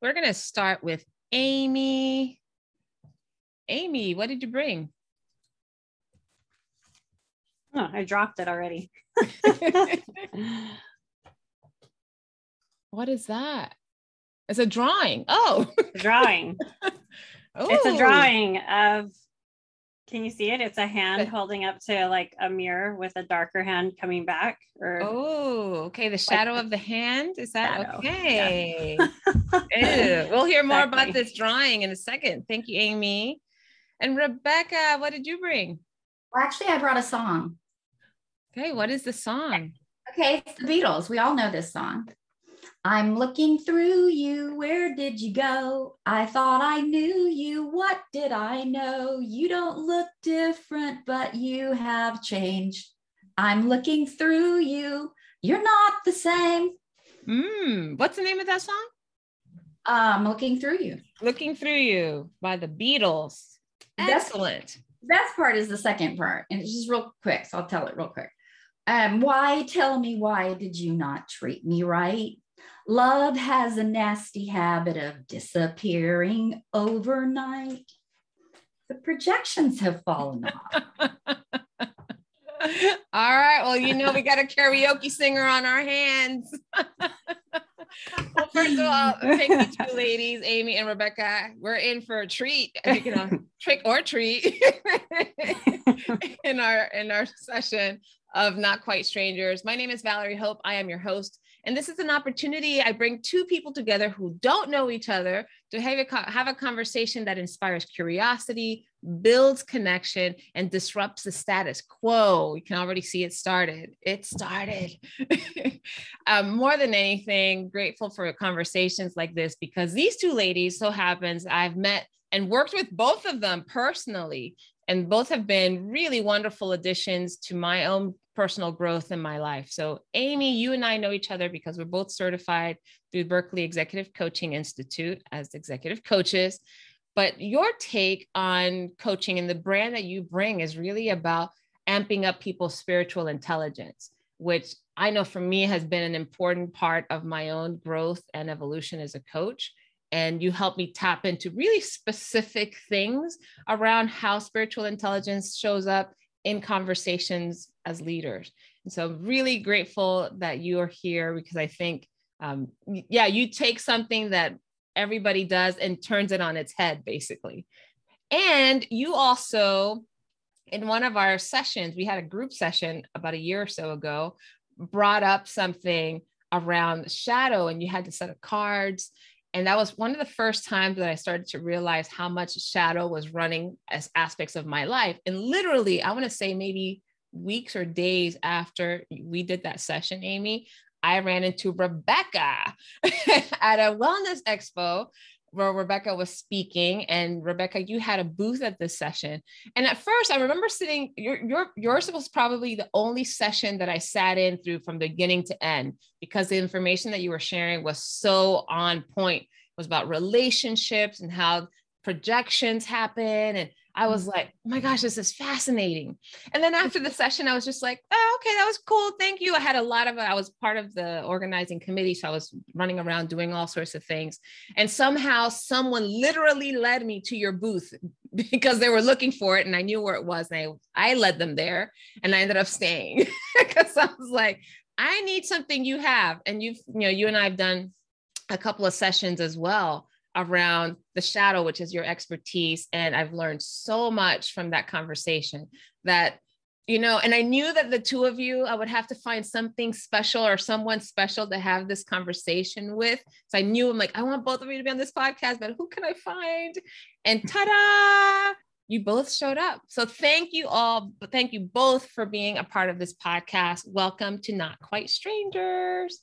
we're going to start with Amy. Amy, what did you bring? Oh, I dropped it already. what is that? It's a drawing. Oh, a drawing. oh. It's a oh. drawing of can you see it? It's a hand holding up to like a mirror with a darker hand coming back. Or oh, okay. The shadow like, of the hand is that shadow. okay? Yeah. we'll hear more exactly. about this drawing in a second. Thank you, Amy. And Rebeca, what did you bring? Well, actually, I brought a song. Okay, what is the song? Okay, it's the Beatles. We all know this song. I'm looking through you. Where did you go? I thought I knew you. What did I know? You don't look different, but you have changed. I'm looking through you. You're not the same. Mm, what's the name of that song? I'm um, looking through you. Looking through you by the Beatles. Excellent. The best part is the second part, and it's just real quick. So I'll tell it real quick. Um, why tell me why did you not treat me right? Love has a nasty habit of disappearing overnight. The projections have fallen off. All right. Well, you know, we got a karaoke singer on our hands. well, first of all, thank you two ladies, Amy and Rebeca. We're in for a treat, you know, trick or treat in our in our session of Not Quite Strangers. My name is Valerie Hope. I am your host. And this is an opportunity I bring two people together who don't know each other to have a, have a conversation that inspires curiosity, builds connection, and disrupts the status quo. You can already see it started. It started. um, more than anything, grateful for conversations like this because these two ladies, so happens, I've met and worked with both of them personally and both have been really wonderful additions to my own personal growth in my life. So, Amy, you and I know each other because we're both certified through Berkeley Executive Coaching Institute as executive coaches. But your take on coaching and the brand that you bring is really about amping up people's spiritual intelligence, which I know for me has been an important part of my own growth and evolution as a coach. And you help me tap into really specific things around how spiritual intelligence shows up in conversations as leaders. And so really grateful that you are here because I think, um, yeah, you take something that everybody does and turns it on its head, basically. And you also, in one of our sessions, we had a group session about a year or so ago, brought up something around shadow, and you had to set of cards and that was one of the first times that I started to realize how much shadow was running as aspects of my life. And literally, I want to say maybe weeks or days after we did that session, Amy, I ran into Rebeca at a wellness expo where Rebeca was speaking. And Rebeca, you had a booth at this session. And at first, I remember sitting, your, your, yours was probably the only session that I sat in through from beginning to end because the information that you were sharing was so on point. It was about relationships and how projections happen and I was mm-hmm. like, oh my gosh, this is fascinating. And then after the session, I was just like, oh, okay, that was cool. Thank you. I had a lot of, I was part of the organizing committee. So I was running around doing all sorts of things. And somehow someone literally led me to your booth because they were looking for it and I knew where it was. And I, I led them there and I ended up staying because I was like, I need something you have. And you've, you know, you and I have done a couple of sessions as well around the shadow, which is your expertise. And I've learned so much from that conversation that, you know, and I knew that the two of you, I would have to find something special or someone special to have this conversation with. So I knew I'm like, I want both of you to be on this podcast, but who can I find? And ta da! You both showed up. So thank you all. Thank you both for being a part of this podcast. Welcome to Not Quite Strangers.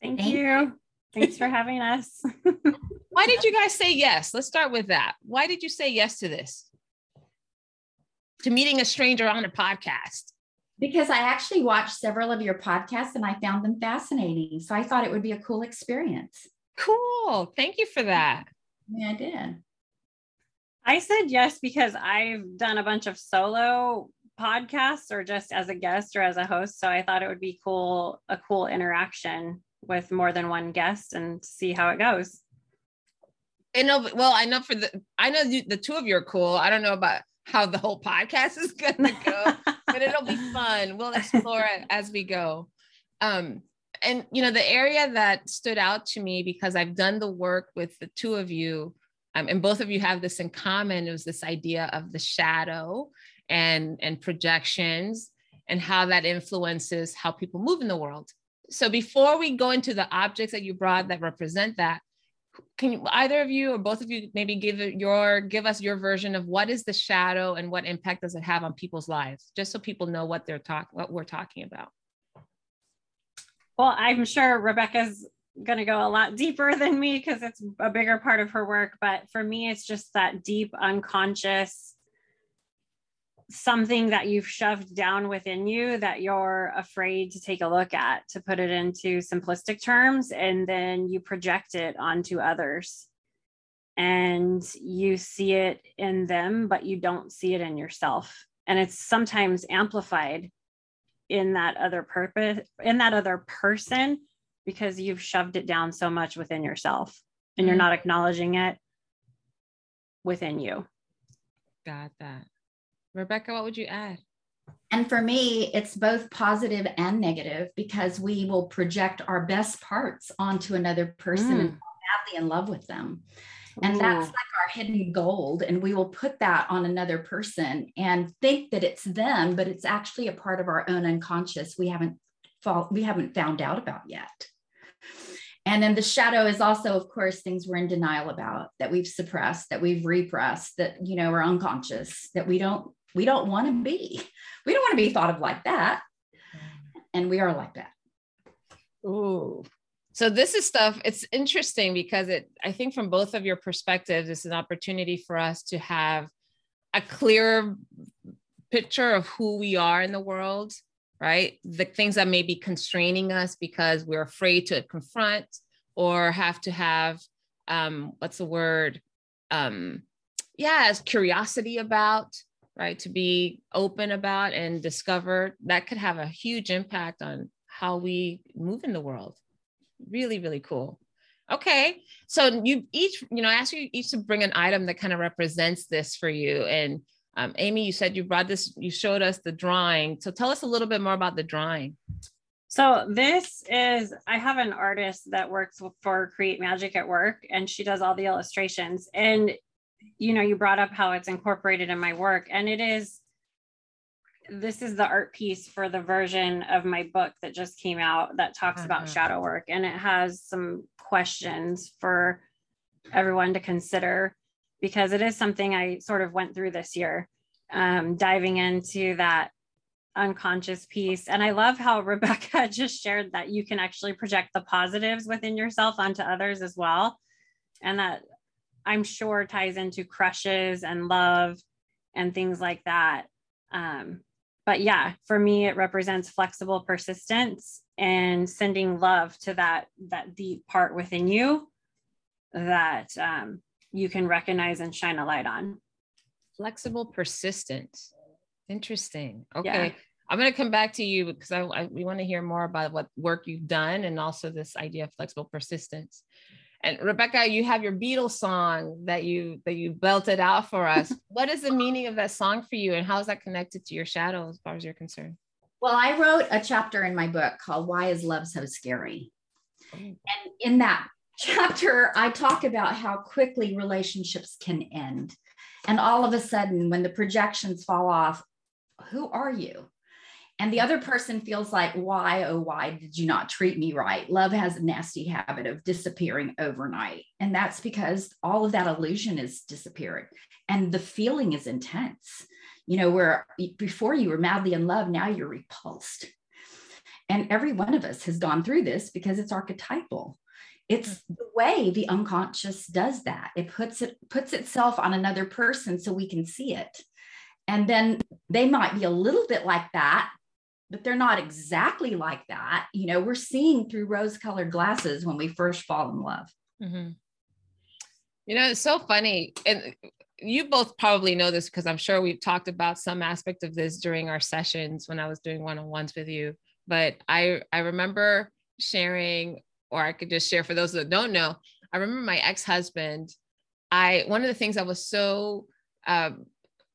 Thank, thank you. you. Thanks for having us. Why did you guys say yes? Let's start with that. Why did you say yes to this? To meeting a stranger on a podcast? Because I actually watched several of your podcasts and I found them fascinating. So I thought it would be a cool experience. Cool. Thank you for that. Yeah, I did. I said yes because I've done a bunch of solo podcasts or just as a guest or as a host. So I thought it would be cool, a cool interaction with more than one guest and see how it goes. I know, well, I know for the, I know you, the two of you are cool. I don't know about how the whole podcast is gonna go, but it'll be fun. We'll explore it as we go. Um, and you know, the area that stood out to me because I've done the work with the two of you, um, and both of you have this in common, it was this idea of the shadow and and projections and how that influences how people move in the world. So before we go into the objects that you brought that represent that, can you, either of you or both of you maybe give your give us your version of what is the shadow and what impact does it have on people's lives? Just so people know what they're talking what we're talking about. Well i'm sure rebeca's going to go a lot deeper than me because it's a bigger part of her work but for me it's just that deep unconscious something that you've shoved down within you that you're afraid to take a look at to put it into simplistic terms and then you project it onto others. And you see it in them but you don't see it in yourself. And it's sometimes amplified in that other purpose in that other person because you've shoved it down so much within yourself and you're mm-hmm. not acknowledging it within you. Got that Rebeca, what would you add? And for me, it's both positive and negative because we will project our best parts onto another person mm. and fall madly in love with them. And Ooh. that's like our hidden gold. And we will put that on another person and think that it's them, but it's actually a part of our own unconscious we haven't fall, we haven't found out about yet. And then the shadow is also, of course, things we're in denial about that we've suppressed, that we've repressed, that you know we're unconscious, that we don't we don't want to be. We don't want to be thought of like that. And we are like that. Ooh. So this is stuff, it's interesting because it, I think from both of your perspectives, it's an opportunity for us to have a clear picture of who we are in the world, right? The things that may be constraining us because we're afraid to confront or have to have, um, what's the word? Um, yeah, curiosity about right? To be open about and discover that could have a huge impact on how we move in the world. Really, really cool. Okay. So you each, you know, I asked you each to bring an item that kind of represents this for you. And um, Amy, you said you brought this, you showed us the drawing. So tell us a little bit more about the drawing. So this is, I have an artist that works for Create Magic at work and she does all the illustrations. And you know, you brought up how it's incorporated in my work, and it is. This is the art piece for the version of my book that just came out that talks about mm-hmm. shadow work, and it has some questions for everyone to consider because it is something I sort of went through this year, um, diving into that unconscious piece. And I love how Rebeca just shared that you can actually project the positives within yourself onto others as well. And that I'm sure ties into crushes and love and things like that. Um, but yeah, for me, it represents flexible persistence and sending love to that that deep part within you that um, you can recognize and shine a light on. Flexible persistence. Interesting. Okay. Yeah. I'm going to come back to you because I, I we want to hear more about what work you've done and also this idea of flexible persistence. And Rebeca, you have your Beatles song that you that you belted out for us. what is the meaning of that song for you, and how is that connected to your shadow as far as you're concerned? Well, I wrote a chapter in my book called "Why Is Love So Scary," and in that chapter, I talk about how quickly relationships can end, and all of a sudden, when the projections fall off, who are you? And the other person feels like why oh why did you not treat me right? Love has a nasty habit of disappearing overnight and that's because all of that illusion is disappearing and the feeling is intense. You know where before you were madly in love now you're repulsed. And every one of us has gone through this because it's archetypal. It's mm-hmm. the way the unconscious does that. It puts it puts itself on another person so we can see it. And then they might be a little bit like that but they're not exactly like that. You know, we're seeing through rose colored glasses when we first fall in love. Mm-hmm. You know, it's so funny. And you both probably know this because I'm sure we've talked about some aspect of this during our sessions when I was doing one on ones with you. But I, I remember sharing, or I could just share for those that don't know, I remember my ex husband I one of the things I was so um,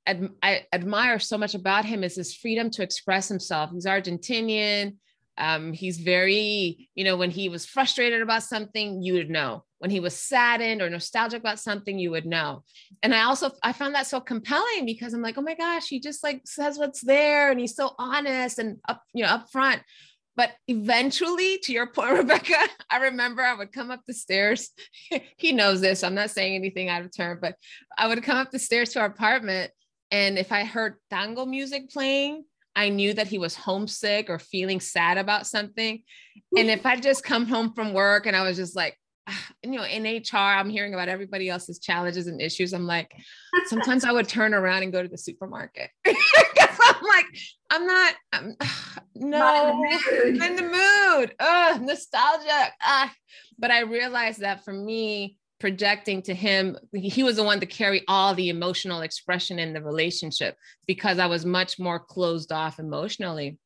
ad- I admire so much about him is his freedom to express himself. He's Argentinian. Um, he's very, you know, when he was frustrated about something, you would know. When he was saddened or nostalgic about something, you would know. And I also I found that so compelling because I'm like, oh my gosh, he just like says what's there and he's so honest and up, you know, upfront. But eventually, to your point, Rebeca, I remember I would come up the stairs. he knows this. I'm not saying anything out of turn, but I would come up the stairs to our apartment. And if I heard tango music playing, I knew that he was homesick or feeling sad about something. And if I just come home from work and I was just like, you know, in HR, I'm hearing about everybody else's challenges and issues. I'm like, sometimes I would turn around and go to the supermarket. I'm like, I'm not, I'm, no, not in the mood. in the mood. Ugh, nostalgia. Ah. But I realized that for me, projecting to him, he was the one to carry all the emotional expression in the relationship because I was much more closed off emotionally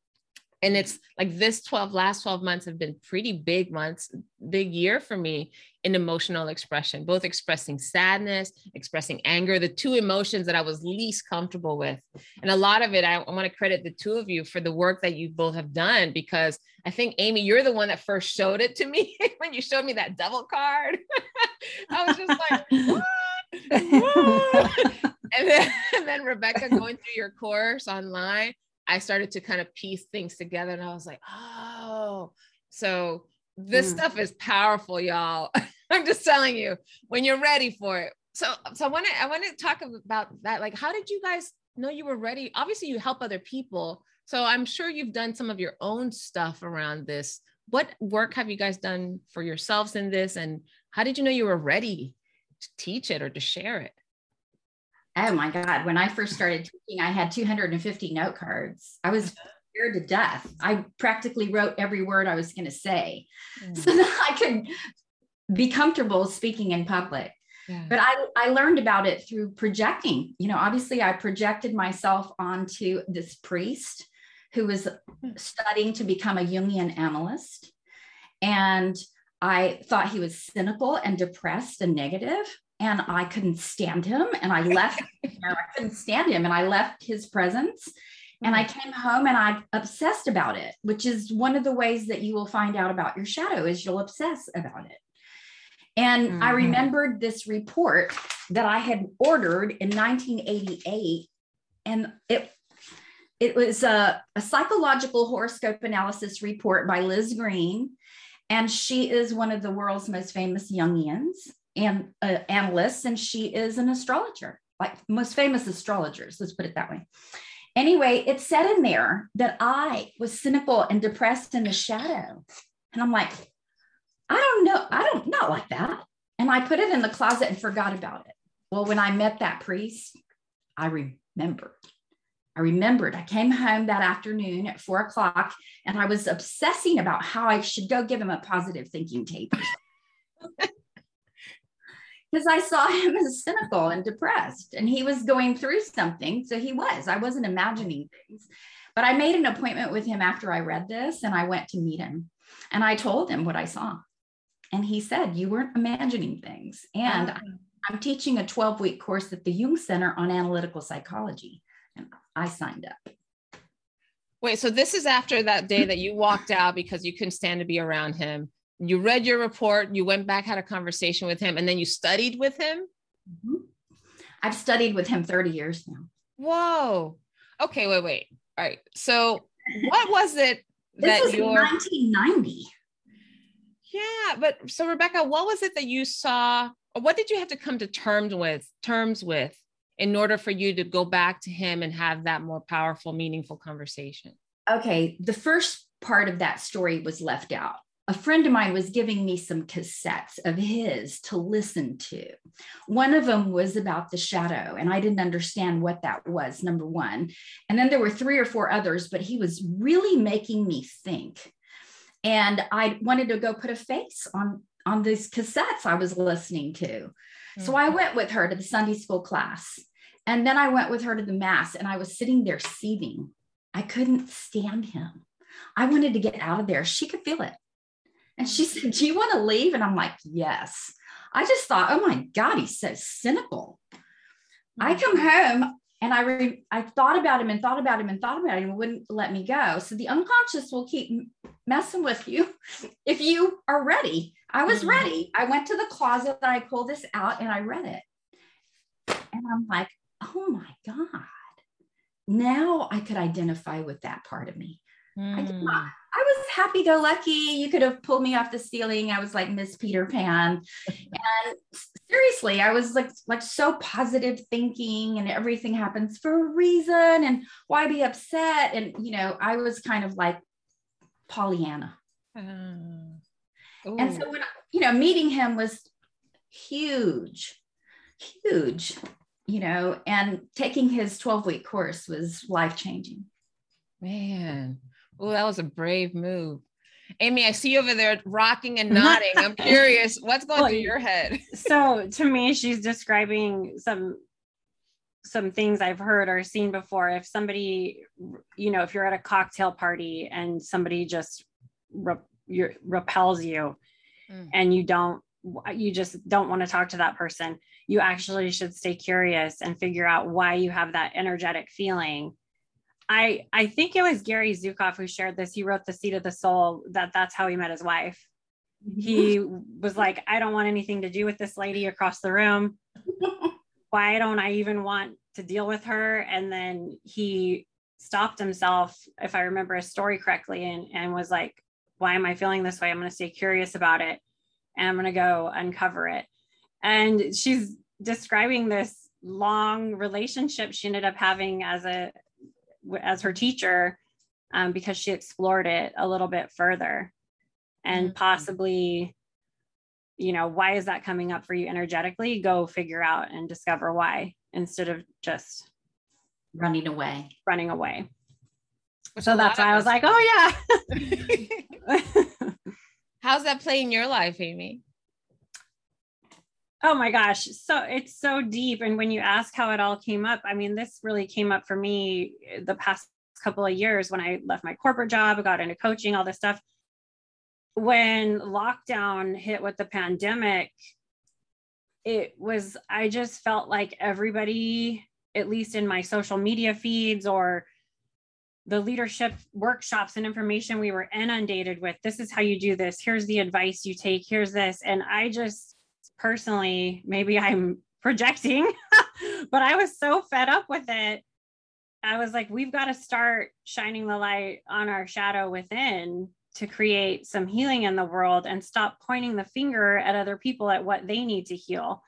and it's like this 12 last 12 months have been pretty big months big year for me in emotional expression both expressing sadness expressing anger the two emotions that i was least comfortable with. And a lot of it i, I want to credit the two of you for the work that you both have done because i think amy you're the one that first showed it to me when you showed me that devil card. I was just like what? and then, and then rebeca going through your course online I started to kind of piece things together and I was like, oh, so this mm. stuff is powerful, y'all. I'm just telling you when you're ready for it. So, so I want to, I want to talk about that. Like, how did you guys know you were ready? Obviously you help other people. So I'm sure you've done some of your own stuff around this. What work have you guys done for yourselves in this? And how did you know you were ready to teach it or to share it? Oh my God. When I first started teaching, I had 250 note cards. I was scared to death. I practically wrote every word I was going to say mm. so that I could be comfortable speaking in public. Yeah. But I, I learned about it through projecting. You know, obviously, I projected myself onto this priest who was hmm. studying to become a Jungian analyst. And I thought he was cynical and depressed and negative and I couldn't stand him. And I left, you know, I couldn't stand him and I left his presence. And I mm. came home and I obsessed about it, which is one of the ways that you will find out about your shadow is you'll obsess about it. And mm-hmm. I remembered this report that I had ordered in 1988. And it it was a, a psychological horoscope analysis report by Liz Greene. And she is one of the world's most famous Jungians and uh, analyst, and she is an astrologer, like most famous astrologers. Let's put it that way. Anyway, it said in there that I was cynical and depressed in the shadow, and I'm like, I don't know, I don't not like that. And I put it in the closet and forgot about it. Well, when I met that priest, I remembered. I remembered I came home that afternoon at four o'clock and I was obsessing about how I should go give him a positive thinking tape. because I saw him as cynical and depressed, and he was going through something. So he was. I wasn't imagining things. But I made an appointment with him after I read this, and I went to meet him. And I told him what I saw. And he said, You weren't imagining things. And oh. I'm teaching a 12 week course at the Jung Center on analytical psychology. And I signed up. Wait, so this is after that day that you walked out because you couldn't stand to be around him you read your report, you went back, had a conversation with him, and then you studied with him? Mm-hmm. I've studied with him 30 years now. Whoa. Okay, wait, wait. All right. So, what was it that was your 1990? Yeah, but so Rebeca, what was it that you saw, or what did you have to come to terms with, terms with, in order for you to go back to him and have that more powerful, meaningful conversation? Okay, the first part of that story was left out a friend of mine was giving me some cassettes of his to listen to. One of them was about the shadow, and I didn't understand what that was, number one. And then there were three or four others, but he was really making me think. And I wanted to go put a face on, on these cassettes I was listening to. Mm-hmm. So I mm-hmm. went with her to the Sunday school class. And then I went with her to the mass, and I was sitting there seething. I couldn't stand him. I wanted to get out of there. She could feel it. And she said, Do you want to leave? And I'm like, Yes. I just thought, Oh my God, he's so cynical. I come home and I re- I thought about him and thought about him and thought about him and wouldn't let me go. So the unconscious will keep messing with you if you are ready. I was Mhm. ready. I went to the closet and I pulled this out and I read it. And I'm like, oh my God. Now I could identify with that part of me. I did not. I was happy go lucky. You could have pulled me off the ceiling. I was like Miss Peter Pan. and seriously, I was like like so positive thinking and everything happens for a reason and why be upset? And you know, I was kind of like Pollyanna. Mm. And so when you know, meeting him was huge, huge, you know, and taking his 12 week course was life changing. Man, oh, that was a brave move. Amy, I see you over there rocking and nodding. I'm curious, what's going Well, through your head? so to me she's describing some some things i've heard or seen before if somebody you know if you're at a cocktail party and somebody just re- you repels you Mm. and you don't you just don't want to talk to that person you actually should stay curious and figure out why you have that energetic feeling i i think it was gary zukav who shared this he wrote the seat of the soul that that's how he met his wife mm-hmm. he was like, I don't want anything to do with this lady across the room. Why don't I even want to deal with her? And then he stopped himself, if I remember his story correctly, and, and was like, Why am I feeling this way? I'm going to stay curious about it and I'm going to go uncover it. And she's describing this long relationship she ended up having as a as her teacher um, because she explored it a little bit further and Mhm. possibly you know why is that coming up for you energetically go figure out and discover why instead of just Running away. running away Which so that's lot why i was like oh yeah How's that play in your life, Amy? Oh my gosh. So it's so deep. And when you ask how it all came up i mean this really came up for me eh, the past couple of years when i left my corporate job got into coaching all this stuff. When lockdown hit with the pandemic it was i just felt like everybody at least in my social media feeds or the leadership workshops and information we were inundated with this is how you do this. Here's the advice you take. Here's this. And i just personally maybe i'm projecting but i was so fed up with it. I was like we've got to start shining the light on our shadow within to create some healing in the world and stop pointing the finger at other people at what they need to heal.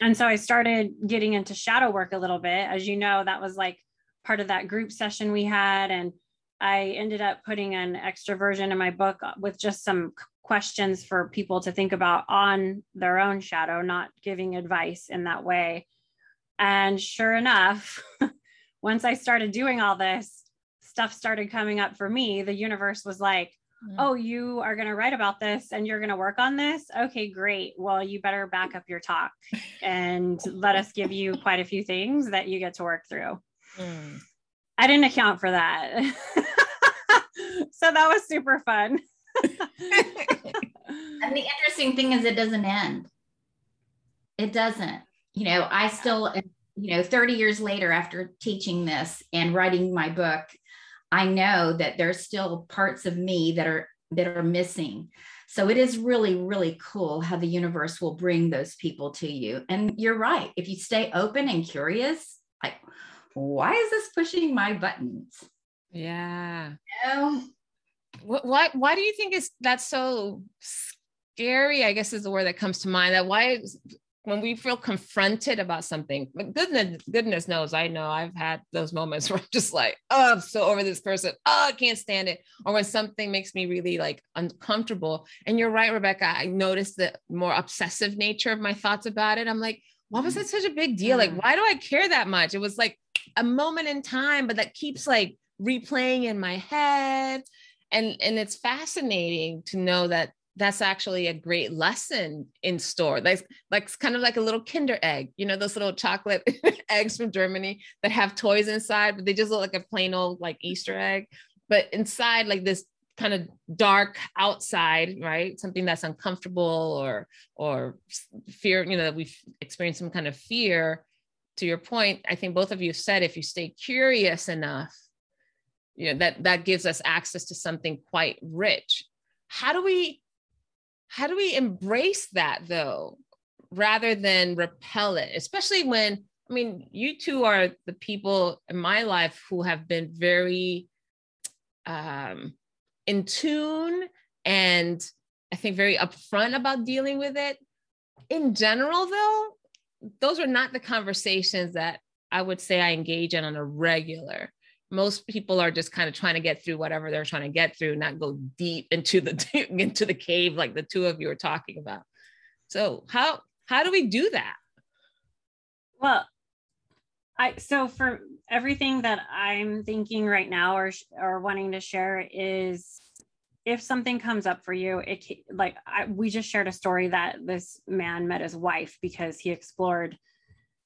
And so i started getting into shadow work a little bit. As you know that was like part of that group session we had and i ended up putting an extra version in my book with just some questions for people to think about on their own shadow not giving advice in that way and sure enough once i started doing all this stuff started coming up for me the universe was like Mm. oh you are going to write about this and you're going to work on this okay great well you better back up your talk and let us give you quite a few things that you get to work through Mm. I didn't account for that. so that was super fun. And the interesting thing is, it doesn't end. It doesn't. You know, I still, you know, 30 years later after teaching this and writing my book, I know that there's still parts of me that are that are missing. So it is really, really cool how the universe will bring those people to you. And you're right. If you stay open and curious, like, why is this pushing my buttons? yeah. You know, What, what, why do you think is that's so scary? I guess is the word that comes to mind. That why is- when we feel confronted about something, but goodness, goodness knows, I know I've had those moments where I'm just like, oh, I'm so over this person. Oh, I can't stand it. Or when something makes me really like uncomfortable. And you're right, Rebeca. I noticed the more obsessive nature of my thoughts about it. I'm like, why was that such a big deal? Like, Mm. why do I care that much? It was like a moment in time, but that keeps like replaying in my head and and it's fascinating to know that that's actually a great lesson in store. Like like it's kind of like a little kinder egg you know those little chocolate eggs from germany that have toys inside but they just look like a plain old like easter egg. But inside like this kind of dark outside right? Something that's uncomfortable or or fear you know that we've experienced some kind of fear. To your point i think both of you said if you stay curious enough you know that that gives us access to something quite rich how do we how do we embrace that though rather than repel it especially when i mean you two are the people in my life who have been very um in tune and I think very upfront about dealing with it. In general, though, those are not the conversations that I would say I engage in on a regular. Most people are just kind of trying to get through whatever they're trying to get through, not go deep into the into the cave like the two of you are talking about. So how how do we do that? Well, I so for everything that I'm thinking right now or or wanting to share is if something comes up for you, it like I, we just shared a story that this man met his wife because he explored.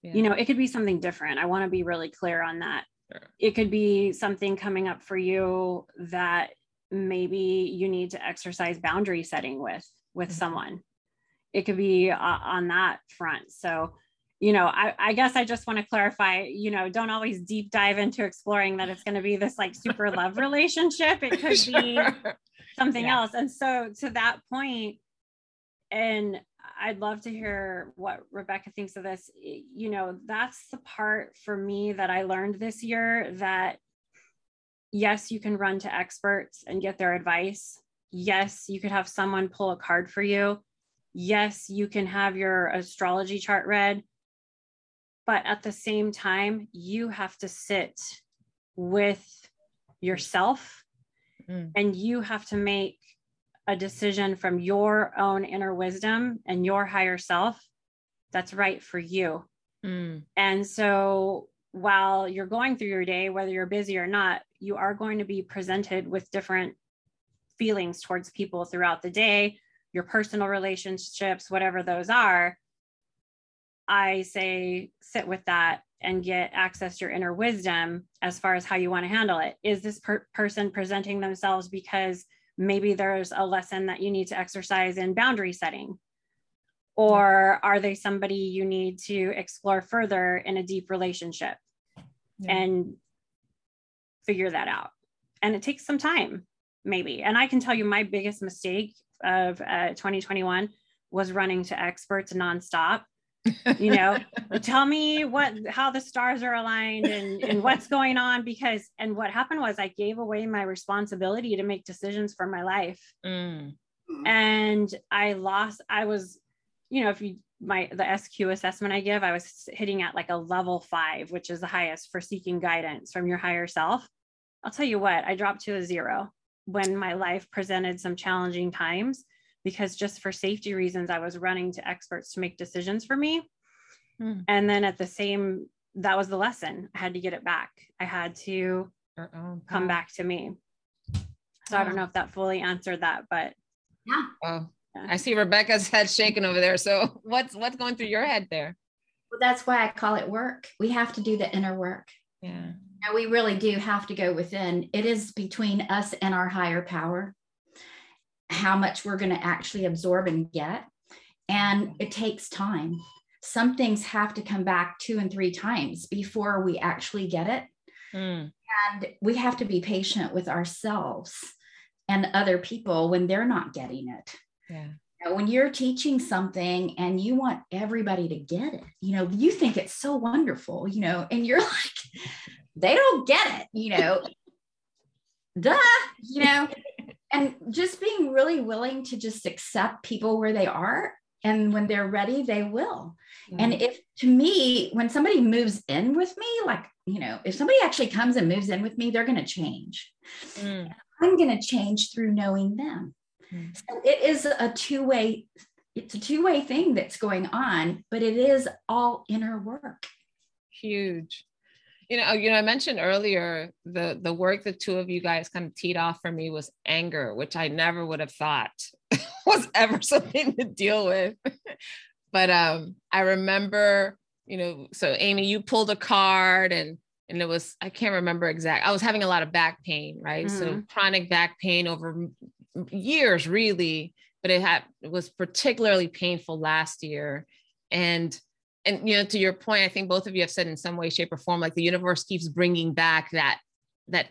Yeah. You know, it could be something different. I want to be really clear on that. It could be something coming up for you that maybe you need to exercise boundary setting with with mm-hmm. someone. It could be uh, on that front. So you know, I, I guess I just want to clarify, you know, don't always deep dive into exploring that it's going to be this like super love relationship. It could sure. be something yeah. else. And so to that point, and I'd love to hear what Rebeca thinks of this. You know, that's the part for me that I learned this year that yes, you can run to experts and get their advice. Yes, you could have someone pull a card for you. Yes, you can have your astrology chart read but at the same time you have to sit with yourself mm. and you have to make a decision from your own inner wisdom and your higher self that's right for you mm. and so while you're going through your day whether you're busy or not you are going to be presented with different feelings towards people throughout the day your personal relationships whatever those are I say sit with that and get access to your inner wisdom as far as how you want to handle it. Is this per- person presenting themselves because maybe there's a lesson that you need to exercise in boundary setting? Or are they somebody you need to explore further in a deep relationship yeah. and figure that out? And it takes some time, maybe. And I can tell you my biggest mistake of uh, 2021 was running to experts nonstop you know tell me what how the stars are aligned and, and what's going on because and what happened was i gave away my responsibility to make decisions for my life. Mm. and i lost i was you know if you my the sq assessment i give i was hitting at like a level five which is the highest for seeking guidance from your higher self. I'll tell you what i dropped to a zero when my life presented some challenging times because just for safety reasons, I was running to experts to make decisions for me. Mm. And then at the same, that was the lesson. I had to get it back. I had to come back to me. So I don't know if that fully answered that, but yeah. Oh, yeah. I see Rebeca's head shaking over there. So what's what's going through your head there? Well, that's why I call it work. We have to do the inner work. Yeah. we really do have to go within. It is between us and our higher power how much we're going to actually absorb and get. And it takes time. Some things have to come back two and three times before we actually get it. Mm. And we have to be patient with ourselves and other people when they're not getting it. Yeah. when you're teaching something and you want everybody to get it, you know, you think it's so wonderful, you know, and you're like, they don't get it, you know, duh, you know, and just being really willing to just accept people where they are and when they're ready they will mm. and if to me when somebody moves in with me like you know if somebody actually comes and moves in with me they're going to change mm. i'm going to change through knowing them mm. so it is a two-way it's a two-way thing that's going on but it is all inner work huge you know you know i mentioned earlier the the work the two of you guys kind of teed off for me was anger which i never would have thought was ever something to deal with but um i remember you know so amy you pulled a card and and it was I can't remember exact. I was having a lot of back pain, right? Mm-hmm. So chronic back pain over years, really, but it had it was particularly painful last year, and and you know to your point, I think both of you have said in some way, shape, or form, like the universe keeps bringing back that that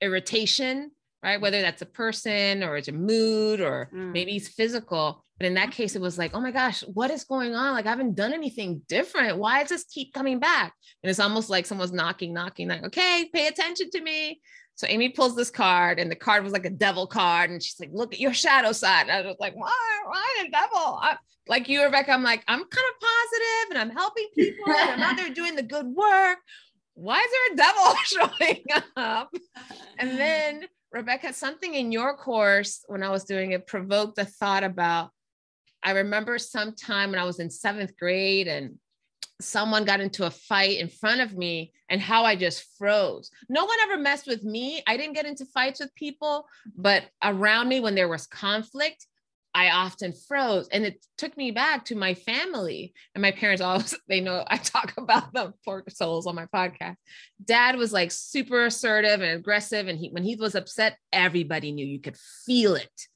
irritation, right? Whether that's a person or it's a mood or mm. maybe it's physical. But in that case, it was like, oh my gosh, what is going on? Like, I haven't done anything different. Why does this keep coming back? And it's almost like someone's knocking, knocking, like, okay, pay attention to me. So Amy pulls this card, and the card was like a devil card. And she's like, look at your shadow side. And I was like, why? Why a devil? I, like you, Rebeca, I'm like, I'm kind of positive and I'm helping people and I'm out there doing the good work. Why is there a devil showing up? And then Rebeca, something in your course when I was doing it provoked a thought about. I remember sometime when I was in seventh grade and someone got into a fight in front of me and how I just froze. No one ever messed with me. I didn't get into fights with people, but around me when there was conflict, I often froze. And it took me back to my family. And my parents always, they know I talk about them, poor souls on my podcast. Dad was like super assertive and aggressive. And he, when he was upset, everybody knew you could feel it.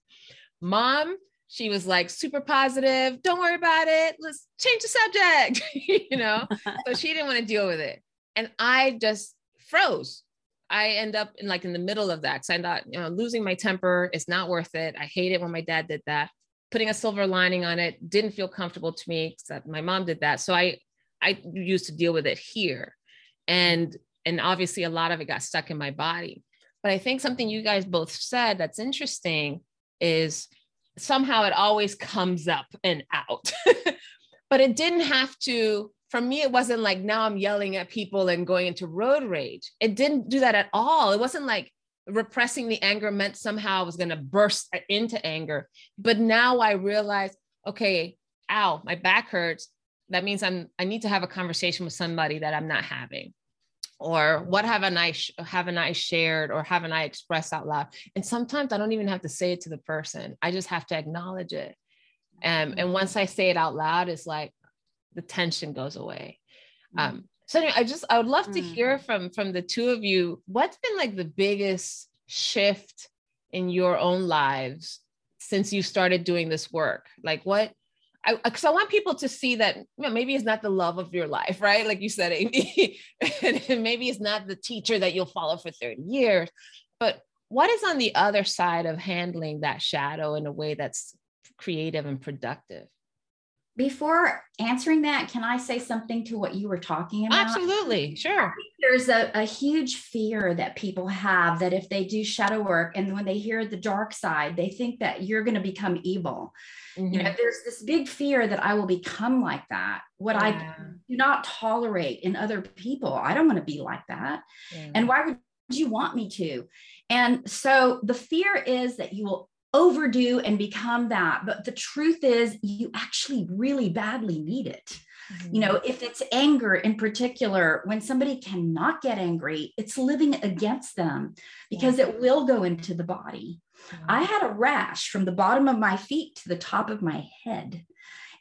Mom, she was like super positive. Don't worry about it. Let's change the subject, you know? so she didn't want to deal with it. And I just froze. I end up in like in the middle of that. Cause I thought, you know, losing my temper is not worth it. I hate it when my dad did that. Putting a silver lining on it didn't feel comfortable to me because my mom did that. So I I used to deal with it here. And and obviously a lot of it got stuck in my body. But I think something you guys both said that's interesting is somehow it always comes up and out. but it didn't have to for me, it wasn't like now I'm yelling at people and going into road rage. It didn't do that at all. It wasn't like repressing the anger meant somehow I was going to burst into anger. But now I realize, okay, ow, my back hurts. That means I'm I need to have a conversation with somebody that I'm not having. Or what haven't I haven't I shared or haven't I expressed out loud? And sometimes I don't even have to say it to the person. I just have to acknowledge it. Um, and mm-hmm. once I say it out loud, it's like, the tension goes away. Mm. Um, so anyway, I just I would love to hear mm. from from the two of you. What's been like the biggest shift in your own lives since you started doing this work? Like what? Because I, I, want people to see that you know, maybe it's not the love of your life, right? Like you said, Amy, and maybe it's not the teacher that you'll follow for 30 years, but what is on the other side of handling that shadow in a way that's creative and productive? before answering that, can I say something to what you were talking about? Absolutely, sure. There's a, a huge fear that people have that if they do shadow work and when they hear the dark side, they think that you're going to become evil. Mm-hmm. You know, there's this big fear that I will become like that. What yeah. I do not tolerate in other people. I don't want to be like that. Yeah. And why would you want me to? And so the fear is that you will overdo and become that. But the truth is, you actually really badly need it. Mm-hmm. You know, if it's anger in particular, when somebody cannot get angry, it's living against them because yeah. it will go into the body. I had a rash from the bottom of my feet to the top of my head,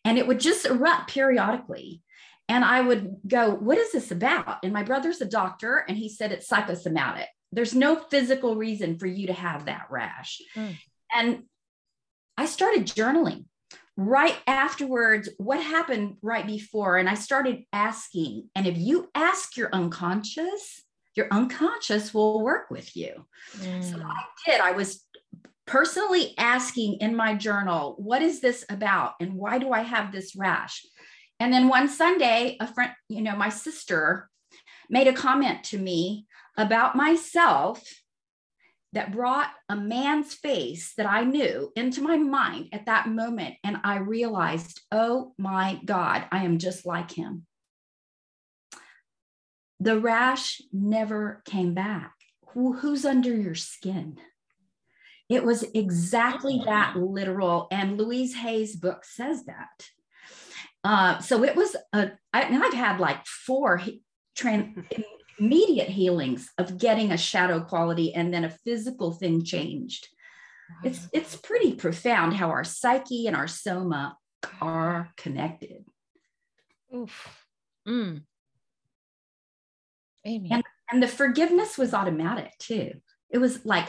and it would just erupt periodically. And I would go, What is this about? And my brother's a doctor, and he said it's psychosomatic. There's no physical reason for you to have that rash. Mm. And I started journaling right afterwards what happened right before. And I started asking. And if you ask your unconscious, your unconscious will work with you. Mm. So I did. I was personally asking in my journal, what is this about? And why do I have this rash? And then one Sunday, a friend, you know, my sister made a comment to me about myself that brought a man's face that I knew into my mind at that moment. And I realized, oh my God, I am just like him. The rash never came back. Who, who's under your skin? It was exactly that literal. And Louise Hay's book says that. Uh, so it was a, I, and I've had like four trans, immediate healings of getting a shadow quality and then a physical thing changed. It's it's pretty profound how our psyche and our soma are connected. Oof. Mm. Amen. And, and the forgiveness was automatic too. It was like,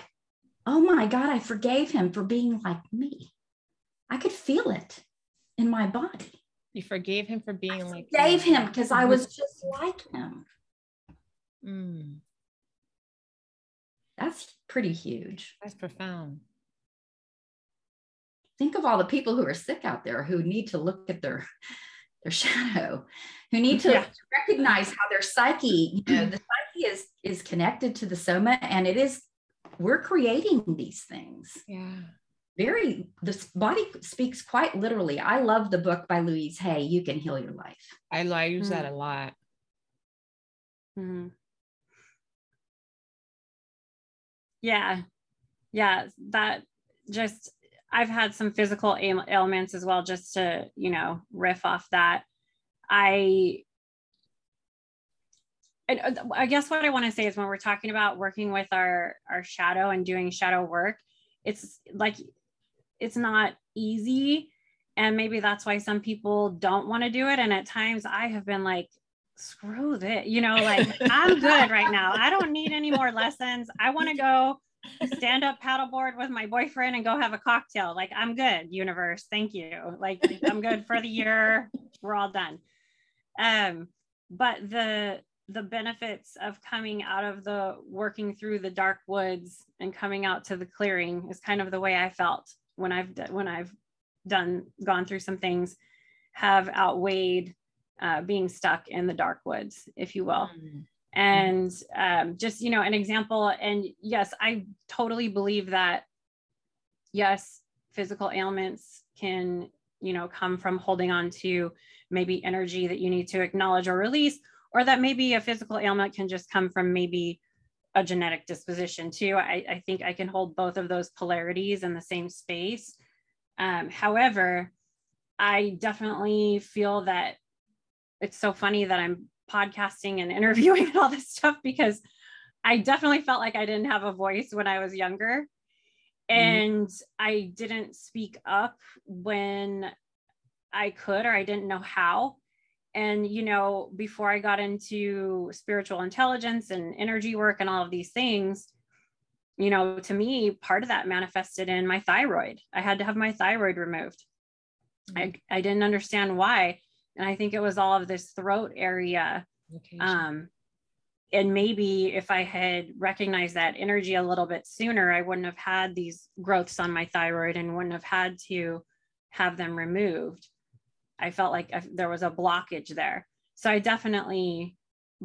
oh my God, I forgave him for being like me. I could feel it in my body. You forgave him for being I like forgave him because I was just like him. Mm, That's pretty huge. that's profound. Think of all the people who are sick out there who need to look at their their shadow, who need to Yeah. recognize how their psyche, you know, the psyche is is connected to the soma, and it is we're creating these things. Yeah. Very, this body speaks quite literally. I love the book by Louise Hay. You can heal your life. I, I use Mm. that a lot. Mhm. Yeah. Yeah. That just, I've had some physical ail- ailments as well, just to, you know, riff off that. I, and, uh, I guess what I want to say is when we're talking about working with our our shadow and doing shadow work, it's like it's not easy, and maybe that's why some people don't want to do it. And at times, I have been like, screw that, you know, like I'm good right now. I don't need any more lessons. I want to go stand up paddleboard with my boyfriend and go have a cocktail. Like I'm good, universe. Thank you. Like I'm good for the year. We're all done. Um, but the the benefits of coming out of the working through the dark woods and coming out to the clearing is kind of the way I felt when I've when I've done gone through some things have outweighed uh, being stuck in the dark woods, if you will. Mm. and um, just you know an example and yes i totally believe that yes physical ailments can you know come from holding on to maybe energy that you need to acknowledge or release or that maybe a physical ailment can just come from maybe a genetic disposition too. I, I think i can hold both of those polarities in the same space. Um, however i definitely feel that it's so funny that i'm podcasting and interviewing and all this stuff because I definitely felt like I didn't have a voice when I was younger. Mm-hmm. And I didn't speak up when I could, or I didn't know how. And, you know, before I got into spiritual intelligence and energy work and all of these things, you know, to me, part of that manifested in my thyroid. I had to have my thyroid removed. Mm-hmm. I, I didn't understand why. And I think it was all of this throat area Okay. um, and maybe if I had recognized that energy a little bit sooner, I wouldn't have had these growths on my thyroid and wouldn't have had to have them removed. I felt like I, there was a blockage there. So I definitely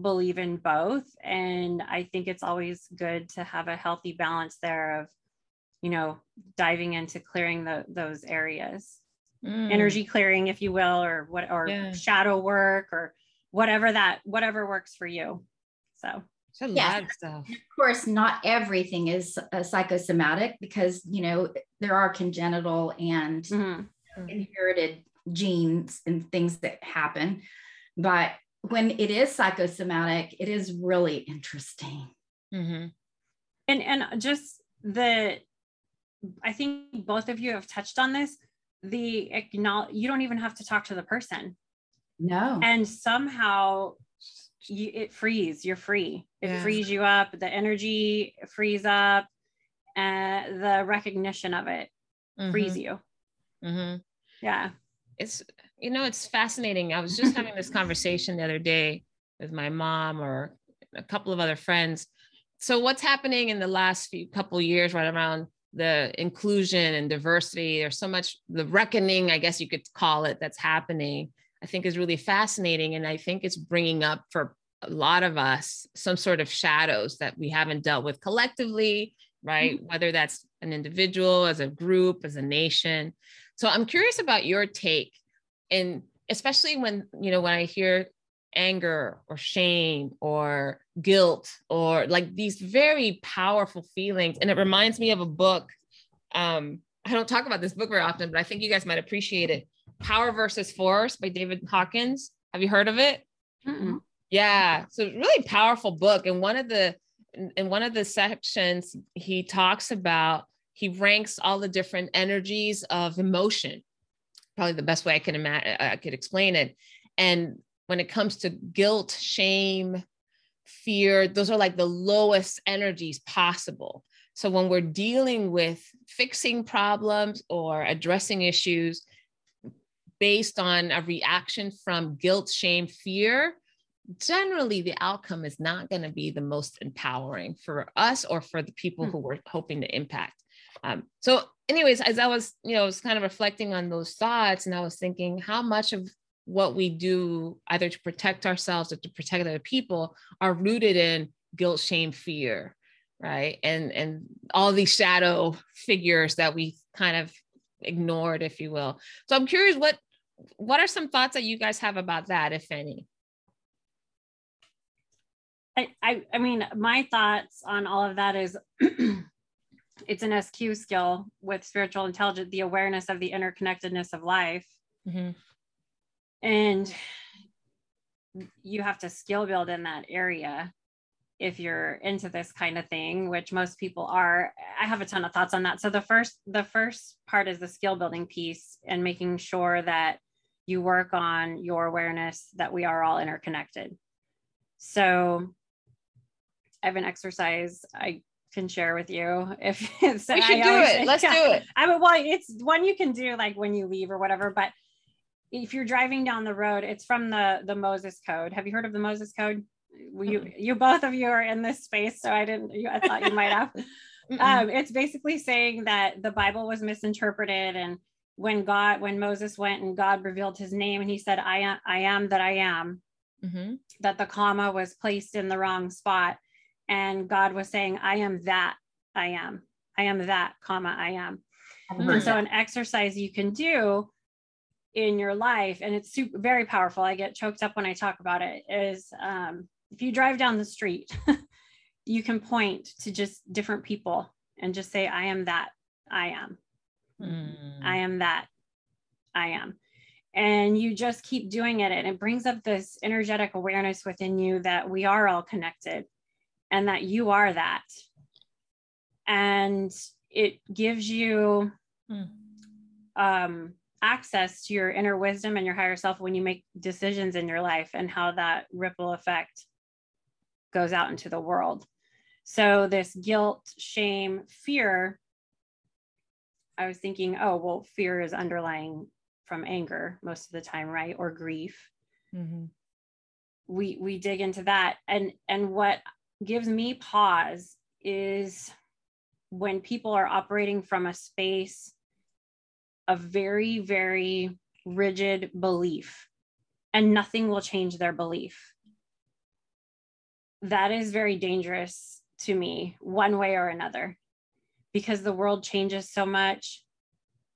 believe in both. And I think it's always good to have a healthy balance there of, you know, diving into clearing the, those areas Mm. energy clearing if you will or what or Yeah. shadow work or whatever that whatever works for you so It's a Yeah. lot of stuff. Of course, not everything is uh, psychosomatic because, you know, there are congenital and mhm. inherited genes and things that happen. But when it is psychosomatic, it is really interesting. Mhm. and and just the i think both of you have touched on this the acknowledge you don't even have to talk to the person. No. and somehow you, it frees you're free. It Yeah. frees you up the energy frees up and the recognition of it frees you. Mhm. yeah. It's you know it's fascinating. I was just having this conversation the other day with my mom or a couple of other friends. So what's happening in the last few couple years right around the inclusion and diversity there's so much the reckoning i guess you could call it that's happening i think is really fascinating and i think it's bringing up for a lot of us some sort of shadows that we haven't dealt with collectively right? Mm-hmm. Whether that's an individual as a group as a nation. So I'm curious about your take, and especially when you know when I hear anger or shame or guilt or like these very powerful feelings, and it reminds me of a book. Um, I don't talk about this book very often, but I think you guys might appreciate it. Power versus Force by David Hawkins. Have you heard of it? Mm-mm. Yeah. So really powerful book. And one of the in one of the sections, he talks about he ranks all the different energies of emotion. Probably the best way I can imagine I could explain it. And when it comes to guilt, shame, fear, those are like the lowest energies possible. So when we're dealing with fixing problems or addressing issues based on a reaction from guilt, shame, fear, generally the outcome is not going to be the most empowering for us or for the people hmm. who we're hoping to impact. Um, so, anyways, as I was, you know, I was kind of reflecting on those thoughts, and I was thinking how much of what we do, either to protect ourselves or to protect other people, are rooted in guilt, shame, fear, right? And and all these shadow figures that we kind of ignored, if you will. So I'm curious, what what are some thoughts that you guys have about that, if any? I, I, I mean, my thoughts on all of that is it's an SQ skill with spiritual intelligence, the awareness of the interconnectedness of life. Mm-hmm. And you have to skill build in that area if you're into this kind of thing which most people are. I have a ton of thoughts on that. So the first the first part is the skill building piece and making sure that you work on your awareness that we are all interconnected. So i have an exercise i can share with you if so we should I do it. Let's yeah, do it. I mean well it's one you can do like when you leave or whatever but if you're driving down the road it's from the the moses code. Have you heard of the moses code? You you both of you are in this space so i didn't you, i thought you might have. Um, it's basically saying that the bible was misinterpreted and when god when moses went and god revealed his name and he said i am i am that i am mm-hmm. that the comma was placed in the wrong spot and god was saying i am that i am. I am that comma i am. And so an exercise you can do in your life and it's super very powerful i get choked up when i talk about it is um, if you drive down the street, you can point to just different people and just say, I am that I am. Mm. I am that I am. And you just keep doing it. And it brings up this energetic awareness within you that we are all connected and that you are that. And it gives you mm. um, access to your inner wisdom and your higher self when you make decisions in your life and how that ripple effect goes out into the world. So, this guilt, shame, fear, I was thinking, oh, well, fear is underlying from anger most of the time, right? Or grief. Mm-hmm. We we dig into that, and and what gives me pause is when people are operating from a space of very very rigid belief, and nothing will change their belief that is very dangerous to me, one way or another, because the world changes so much.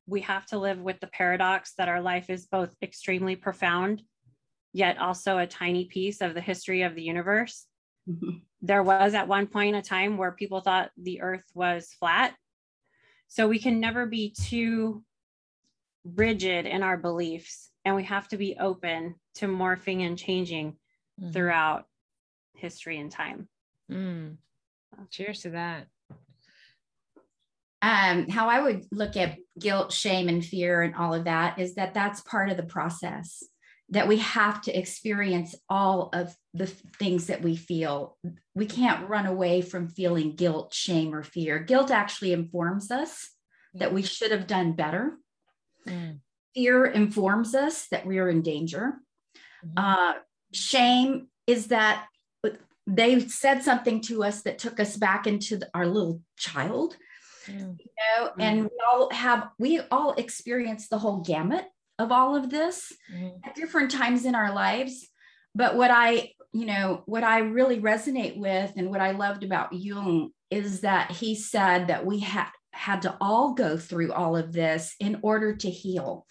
We have to live with the paradox that our life is both extremely profound, yet also a tiny piece of the history of the universe. Mm-hmm. There was at one point a time where people thought the earth was flat. So we can never be too rigid in our beliefs, and we have to be open to morphing and changing mm-hmm. throughout history and time. Mm. Cheers to that. Um, how I would look at guilt, shame, and fear and all of that is that that's part of the process that we have to experience all of the things that we feel. We can't run away from feeling guilt, shame, or fear. Guilt actually informs us that we should have done better. Mm. Fear informs us that we are in danger. Mm-hmm. Uh, shame is that they said something to us that took us back into the, our little child mm. you know mm. and we all have we all experience the whole gamut of all of this mm. at different times in our lives but what i you know what i really resonate with and what i loved about jung is that he said that we had had to all go through all of this in order to heal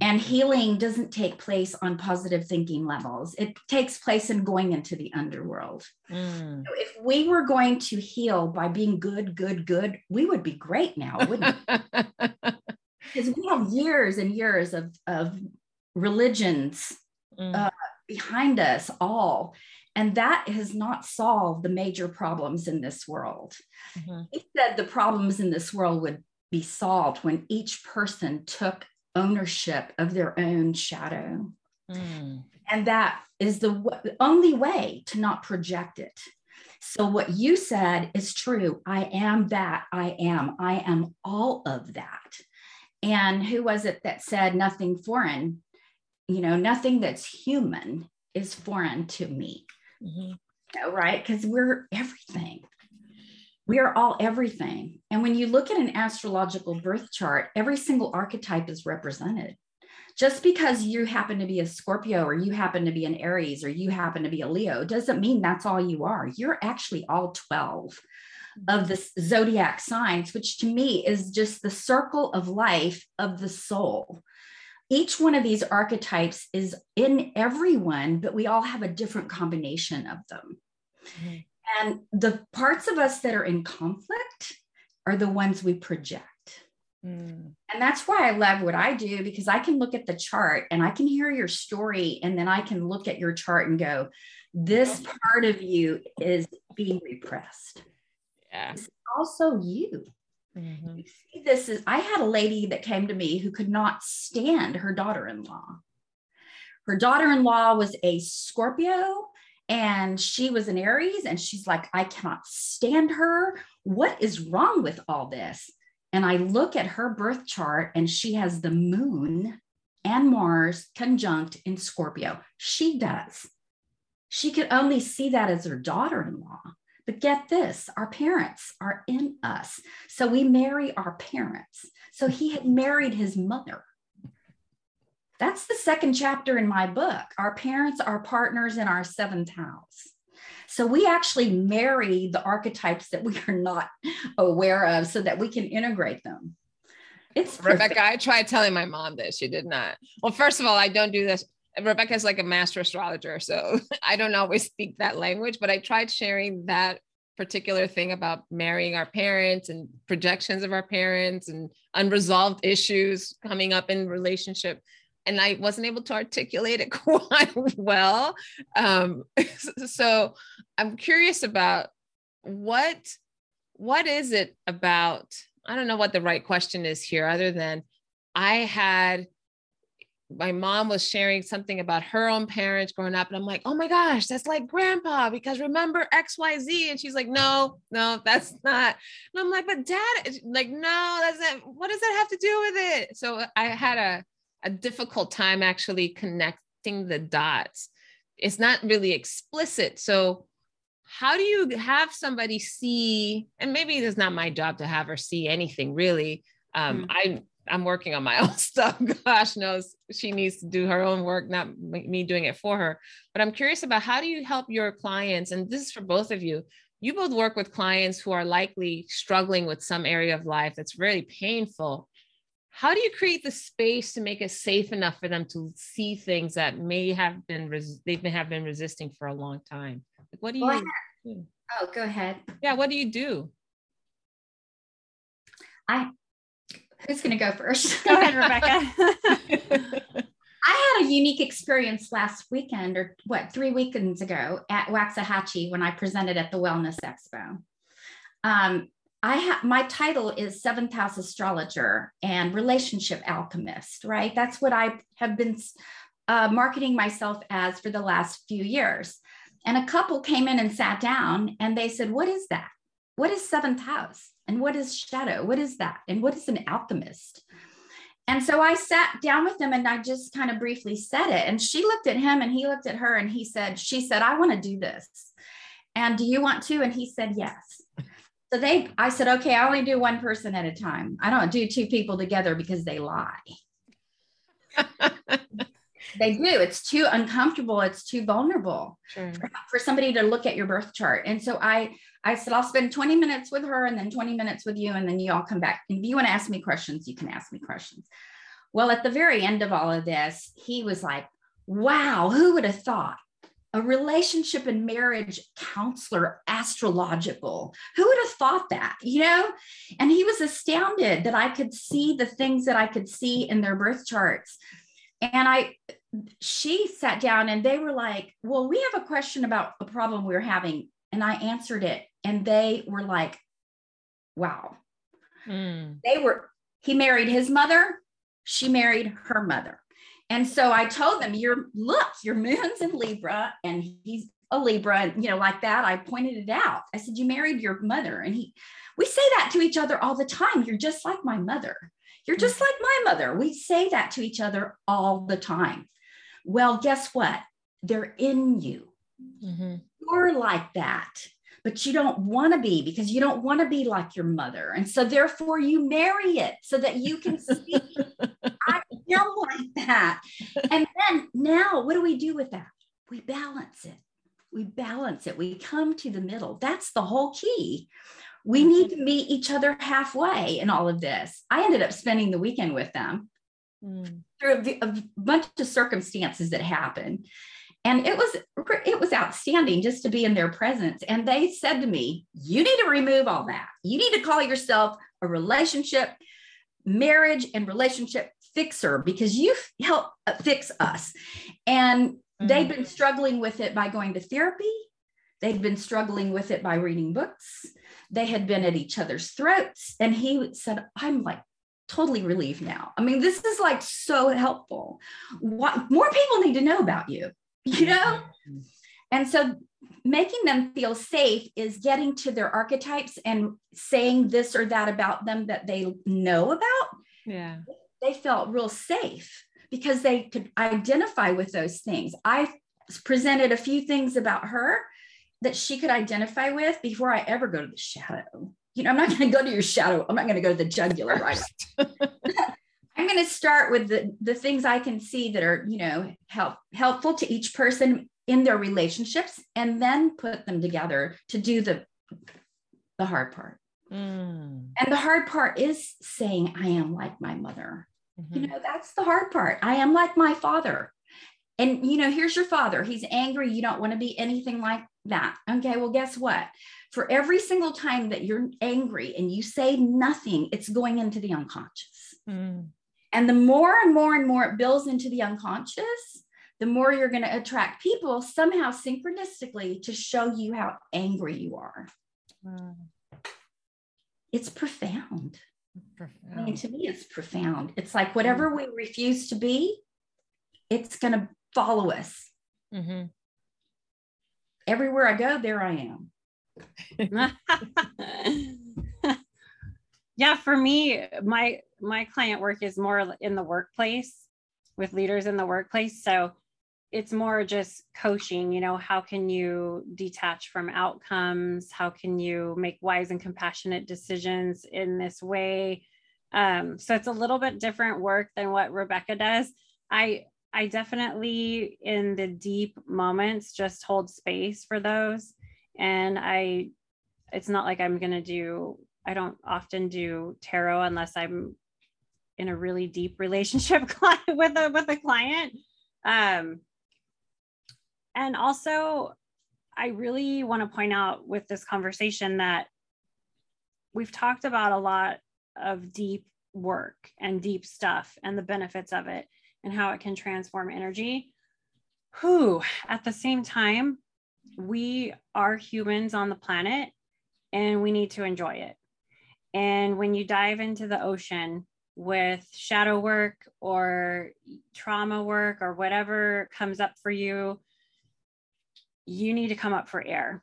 and healing doesn't take place on positive thinking levels. It takes place in going into the underworld. Mm. So if we were going to heal by being good, good, good, we would be great now, wouldn't we? Because we have years and years of, of religions mm. uh, behind us all. And that has not solved the major problems in this world. Mm-hmm. He said the problems in this world would be solved when each person took ownership of their own shadow. Mm. And that is the w- only way to not project it. So, what you said is true. I am that. I am. I am all of that. And who was it that said nothing foreign? You know, nothing that's human is foreign to me. Mm-hmm. Right? Because we're everything. We are all everything. And when you look at an astrological birth chart, every single archetype is represented just because you happen to be a Scorpio or you happen to be an Aries or you happen to be a Leo doesn't mean that's all you are. You're actually all 12 of the zodiac signs, which to me is just the circle of life of the soul. Each one of these archetypes is in everyone, but we all have a different combination of them. Mm-hmm. And the parts of us that are in conflict are the ones we project. Mm. And that's why I love what I do because I can look at the chart and I can hear your story. And then I can look at your chart and go, this part of you is being repressed. Yeah. It's also you. Mm-hmm. you see, this is, I had a lady that came to me who could not stand her daughter in law. Her daughter in law was a Scorpio and she was an Aries. And she's like, I cannot stand her. What is wrong with all this? And I look at her birth chart and she has the moon and Mars conjunct in Scorpio. She does. She could only see that as her daughter in law. But get this our parents are in us. So we marry our parents. So he had married his mother. That's the second chapter in my book. Our parents are partners in our seventh house. So we actually marry the archetypes that we are not aware of so that we can integrate them. It's Rebeca. I tried telling my mom this. She did not. Well, first of all, I don't do this. Rebeca's like a master astrologer. So I don't always speak that language, but I tried sharing that particular thing about marrying our parents and projections of our parents and unresolved issues coming up in relationship and I wasn't able to articulate it quite well. Um, so I'm curious about what what is it about? I don't know what the right question is here, other than I had my mom was sharing something about her own parents growing up and i'm like oh my gosh that's like grandpa because remember xyz and she's like no no that's not and i'm like but dad like no that's not what does that have to do with it so i had a a difficult time actually connecting the dots. It's not really explicit. So, how do you have somebody see? And maybe it's not my job to have her see anything really. Um, mm. I I'm working on my own stuff. Gosh knows she needs to do her own work, not me doing it for her. But I'm curious about how do you help your clients? And this is for both of you. You both work with clients who are likely struggling with some area of life that's really painful how do you create the space to make it safe enough for them to see things that may have been res- they may have been resisting for a long time like what do you do? oh go ahead yeah what do you do i who's going to go first go ahead rebeca I had a unique experience last weekend, or what, three weekends ago at Waxahachie when I presented at the Wellness Expo. Um, I have my title is seventh house astrologer and relationship alchemist, right? That's what I have been uh, marketing myself as for the last few years. And a couple came in and sat down and they said, What is that? What is seventh house? And what is shadow? What is that? And what is an alchemist? And so I sat down with them and I just kind of briefly said it. And she looked at him and he looked at her and he said, She said, I want to do this. And do you want to? And he said, Yes. So they, I said, okay, I only do one person at a time. I don't do two people together because they lie. they do. It's too uncomfortable. It's too vulnerable sure. for, for, somebody to look at your birth chart. And so I, I said, I'll spend 20 minutes with her and then 20 minutes with you. And then you all come back. And if you want to ask me questions, you can ask me questions. Well, at the very end of all of this, he was like, wow, who would have thought a relationship and marriage counselor, astrological. Who would have thought that, you know? And he was astounded that I could see the things that I could see in their birth charts. And I, she sat down and they were like, Well, we have a question about a problem we we're having. And I answered it. And they were like, Wow. Mm. They were, he married his mother, she married her mother. And so I told them, "Your look, your moon's in Libra, and he's a Libra, and you know, like that." I pointed it out. I said, "You married your mother," and he, we say that to each other all the time. You're just like my mother. You're just like my mother. We say that to each other all the time. Well, guess what? They're in you. Mm-hmm. You're like that but you don't want to be because you don't want to be like your mother. And so therefore you marry it so that you can see I am like that. And then now what do we do with that? We balance it. We balance it. We come to the middle. That's the whole key. We need to meet each other halfway in all of this. I ended up spending the weekend with them Mm. through a, a bunch of circumstances that happened and it was it was outstanding just to be in their presence. And they said to me you need to remove all that. You need to call yourself a relationship marriage and relationship fixer because you help uh, fix us. And they've been struggling with it by going to therapy. They'd been struggling with it by reading books. They had been at each other's throats. And he said i'm like totally relieved now. I mean this is like so helpful. What more people need to know about you you know? And so making them feel safe is getting to their archetypes and saying this or that about them that they know about. Yeah. they felt real safe because they could identify with those things. I presented a few things about her that she could identify with before i ever go to the shadow. You know i'm not going to go to your shadow. I'm not going to go to the jugular right going to start with the, the things I can see that are, you know, help helpful to each person in their relationships and then put them together to do the the hard part. Mm. And the hard part is saying I am like my mother. You Mhm. know, that's the hard part. I am like my father. And you know, here's your father. He's angry. You don't want to be anything like that. Okay, well guess what? For every single time that you're angry and you say nothing, it's going into the unconscious. Mm. And the more and more and more it builds into the unconscious, the more you're going to attract people somehow synchronistically to show you how angry you are. Wow. It's profound. I mean, to me, it's profound. It's like whatever we refuse to be, it's going to follow us. Mhm. Everywhere I go, there I am. yeah for me my my client work is more in the workplace with leaders in the workplace. So it's more just coaching you know how can you detach from outcomes? How can you make wise and compassionate decisions in this way? Um, so it's a little bit different work than what rebeca does. I i definitely in the deep moments just hold space for those. And i it's not like i'm going to do i don't often do tarot unless i'm in a really deep relationship with a with a client. Um and also i really want to point out with this conversation that we've talked about a lot of deep work and deep stuff and the benefits of it and how it can transform energy. Who at the same time we are humans on the planet and we need to enjoy it and when you dive into the ocean with shadow work or trauma work or whatever comes up for you, you need to come up for air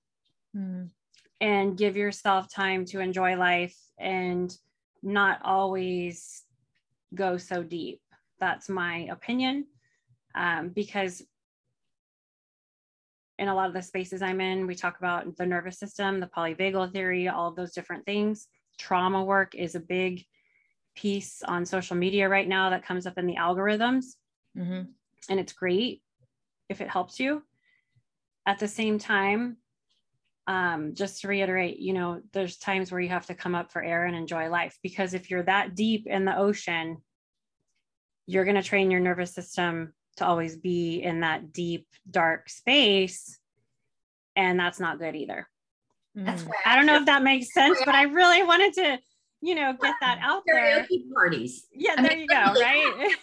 Mm. and give yourself time to enjoy life and not always go so deep. That's my opinion. Um, because in a lot of the spaces I'm in, we talk about the nervous system, the polyvagal theory, all of those different things. Trauma work is a big piece on social media right now that comes up in the algorithms, Mhm. and it's great if it helps you. At the same time, um, just to reiterate, you know, there's times where you have to come up for air and enjoy life because if you're that deep in the ocean, you're going to train your nervous system to always be in that deep, dark space. And that's not good either. That's Mm. why I don't know if that makes sense, but I really wanted to, you know, get that out there. karaoke parties Yeah, I there mean, you go, right?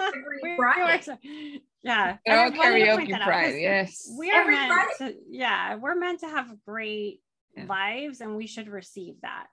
every We- we Friday. were so- yeah. Oh, I wanted to point karaoke that out, pride. 'cause Yes. We are Every meant Friday. to, yeah, we're meant to have great Yeah. lives and we should receive that.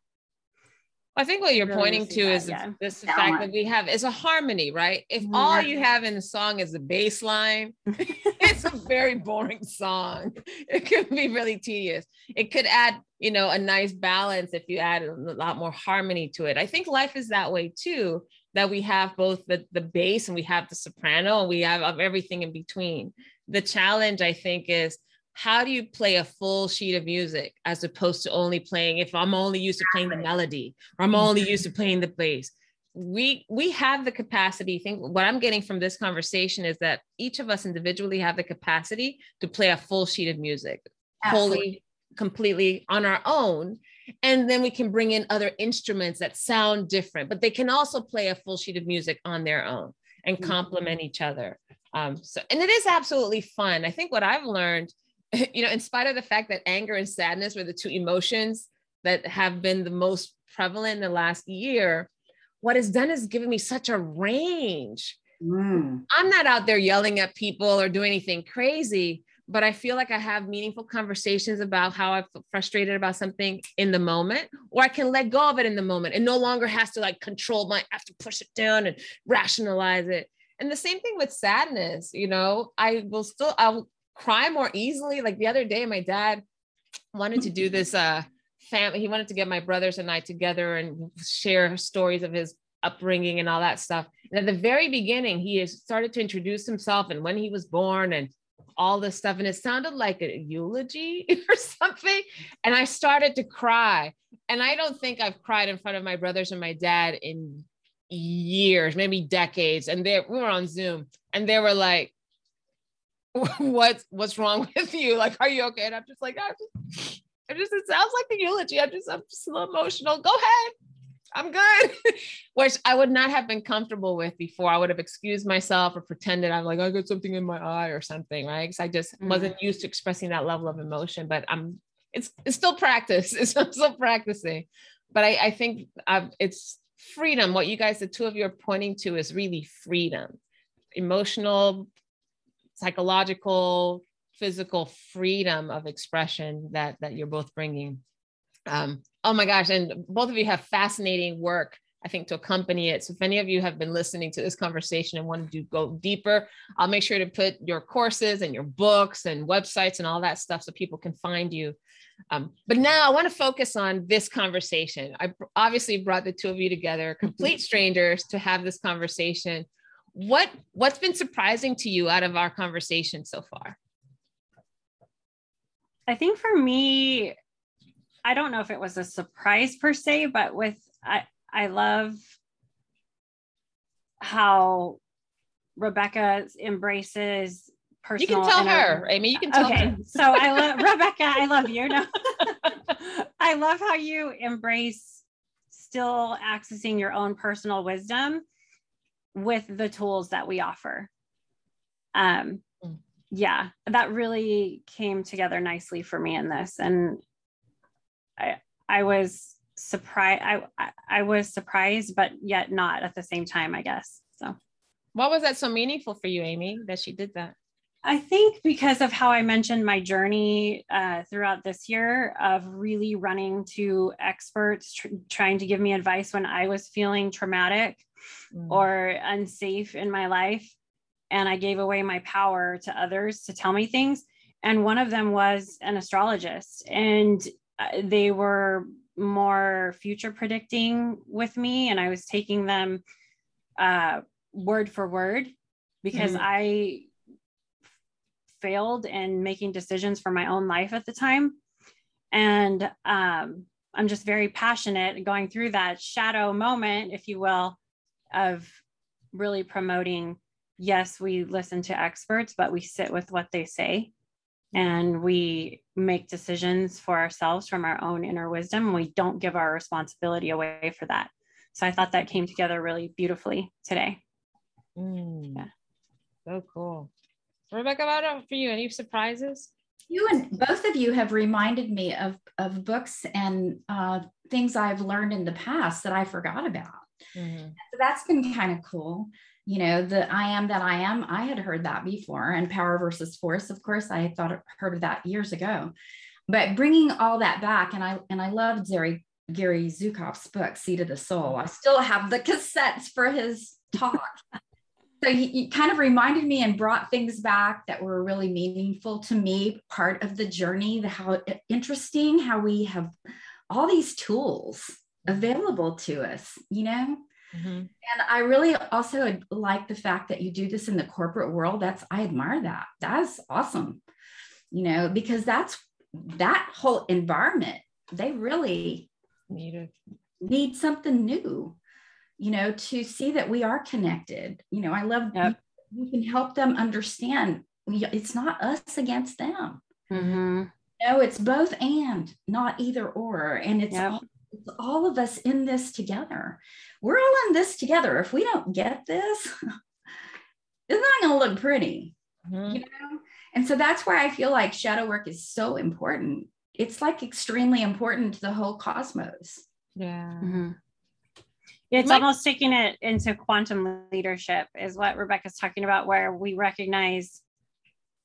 I think what you're Really pointing to that, is yeah. this fact that we have is a harmony, right? If Mhm. all you have in the song is the bass line, it's a very boring song. It could be really tedious. It could add, you know, a nice balance if you add a lot more harmony to it. I think life is that way too, that we have both the, the bass and we have the soprano and we have of everything in between. The challenge, I think, is how do you play a full sheet of music as opposed to only playing if I'm only used to playing the melody or I'm only used to playing the bass? We we have the capacity I think what i'm getting from this conversation is that each of us individually have the capacity to play a full sheet of music Absolutely. wholly completely on our own and then we can bring in other instruments that sound different but they can also play a full sheet of music on their own and Mhm. complement each other. Um so and it is absolutely fun. I think what i've learned you know in spite of the fact that anger and sadness were the two emotions that have been the most prevalent in the last year what it's done is given me such a range Mm. I'm not out there yelling at people or doing anything crazy, but I feel like I have meaningful conversations about how I feel frustrated about something in the moment, or I can let go of it in the moment and no longer has to like control my, I have to push it down and rationalize it. And the same thing with sadness, you know, I will still, I'll cry more easily. Like the other day, my dad wanted to do this, uh, family, he wanted to get my brothers and I together and share stories of his upbringing and all that stuff. And at the very beginning, he started to introduce himself and when he was born and all this stuff. And it sounded like a eulogy or something. And I started to cry. And I don't think I've cried in front of my brothers and my dad in years, maybe decades. And they we were on Zoom and they were like, what's what's wrong with you? Like, are you okay? And I'm just like, I'm just, I'm just it sounds like the eulogy. I'm just I'm just a little emotional. Go ahead. I'm good. Which I would not have been comfortable with before. I would have excused myself or pretended I'm like, I got something in my eye or something, right? Because I just Mm. wasn't used to expressing that level of emotion. But I'm it's it's still practice. It's I'm still practicing. But I, I think i it's freedom. What you guys, the two of you are pointing to is really freedom, emotional, psychological, physical freedom of expression that that you're both bringing. Um, oh my gosh, and both of you have fascinating work, I think, to accompany it. So if any of you have been listening to this conversation and want to go deeper, I'll make sure to put your courses and your books and websites and all that stuff so people can find you. Um, but now I want to focus on this conversation. I obviously brought the two of you together, complete strangers, to have this conversation. What what's been surprising to you out of our conversation so far? I think for me, I don't know if it was a surprise per se, but with I I love how Rebeca embraces personal. You can tell her, Amy. You can tell Okay, her. so I love Rebeca. I love you. No, I love how you embrace still accessing your own personal wisdom with the tools that we offer. Um, Mm. yeah, that really came together nicely for me in this, and I I was surprised. I, I I was surprised, but yet not at the same time. I guess so. What was that so meaningful for you, Amy, that she did that? I think because of how I mentioned my journey uh, throughout this year of really running to experts, tr- trying to give me advice when I was feeling traumatic Mm. or unsafe in my life. And I gave away my power to others to tell me things. And one of them was an astrologist, and uh, they were more future predicting with me. And I was taking them uh, word for word because Mhm. I failed in making decisions for my own life at the time. And um, I'm just very passionate going through that shadow moment, if you will, of really promoting yes, we listen to experts, but we sit with what they say and we make decisions for ourselves from our own inner wisdom. And we don't give our responsibility away for that. So I thought that came together really beautifully today. Mm. Yeah. So cool. Rebeca, what about for you? Any surprises? You and both of you have reminded me of, of books and uh, things I've learned in the past that I forgot about. Mhm. So that's been kind of cool. You know, the I am that I am, I had heard that before, and power versus force. Of course, I thought heard of that years ago. But bringing all that back, and I and I loved Zeri Gary Zukav's book, Seat of the Soul. I still have the cassettes for his talk. so he, he, kind of reminded me and brought things back that were really meaningful to me, part of the journey, the how interesting how we have all these tools available to us, you know? Mm-hmm. And I really also like the fact that you do this in the corporate world. That's, I admire that. That's awesome, you know, because that's that whole environment, they really need it. Need something new, you know, to see that we are connected. You know, I love yep. we can help them understand it's not us against them. Mm-hmm. No, it's both and not either or. And it's yep. all it's all of us in this together. We're all in this together. If we don't get this, it's not going to look pretty, mm-hmm. you know? And so that's why I feel like shadow work is so important. It's like extremely important to the whole cosmos. Yeah. Mm-hmm. It's almost taking it into quantum leadership, is what Rebeca's talking about, where we recognize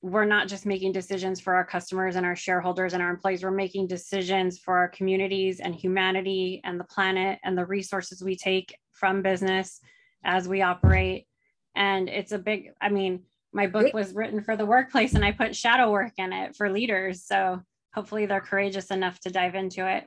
we're not just making decisions for our customers and our shareholders and our employees. We're making decisions for our communities and humanity and the planet and the resources we take from business as we operate. And it's a big i mean my book was written for the workplace and i put shadow work in it for leaders. So hopefully they're courageous enough to dive into it.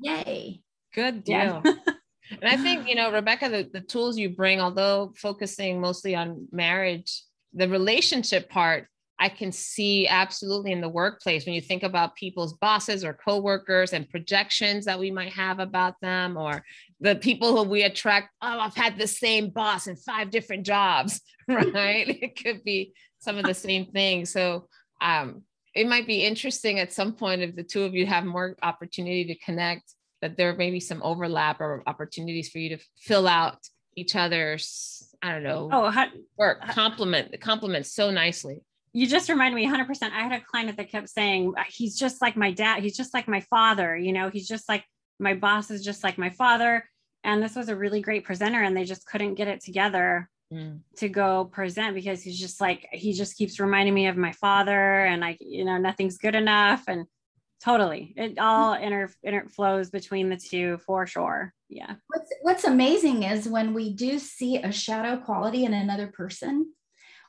Yay. Good deal. Yeah. and i think you know rebeca the, the tools you bring although focusing mostly on marriage the relationship part I can see absolutely in the workplace when you think about people's bosses or coworkers and projections that we might have about them, or the people who we attract. Oh, I've had the same boss in five different jobs, right? it could be some of the same things. So, um, it might be interesting at some point if the two of you have more opportunity to connect, that there may be some overlap or opportunities for you to fill out each other's, I don't know, oh, how, work, compliment, the compliment so nicely you just reminded me 100%. I had a client that kept saying, he's just like my dad. He's just like my father. You know, he's just like my boss is just like my father. And this was a really great presenter, and they just couldn't get it together mm. to go present because he's just like, he just keeps reminding me of my father, and I, you know, nothing's good enough. And totally, it all inter, inter flows between the two for sure. Yeah. What's, what's amazing is when we do see a shadow quality in another person,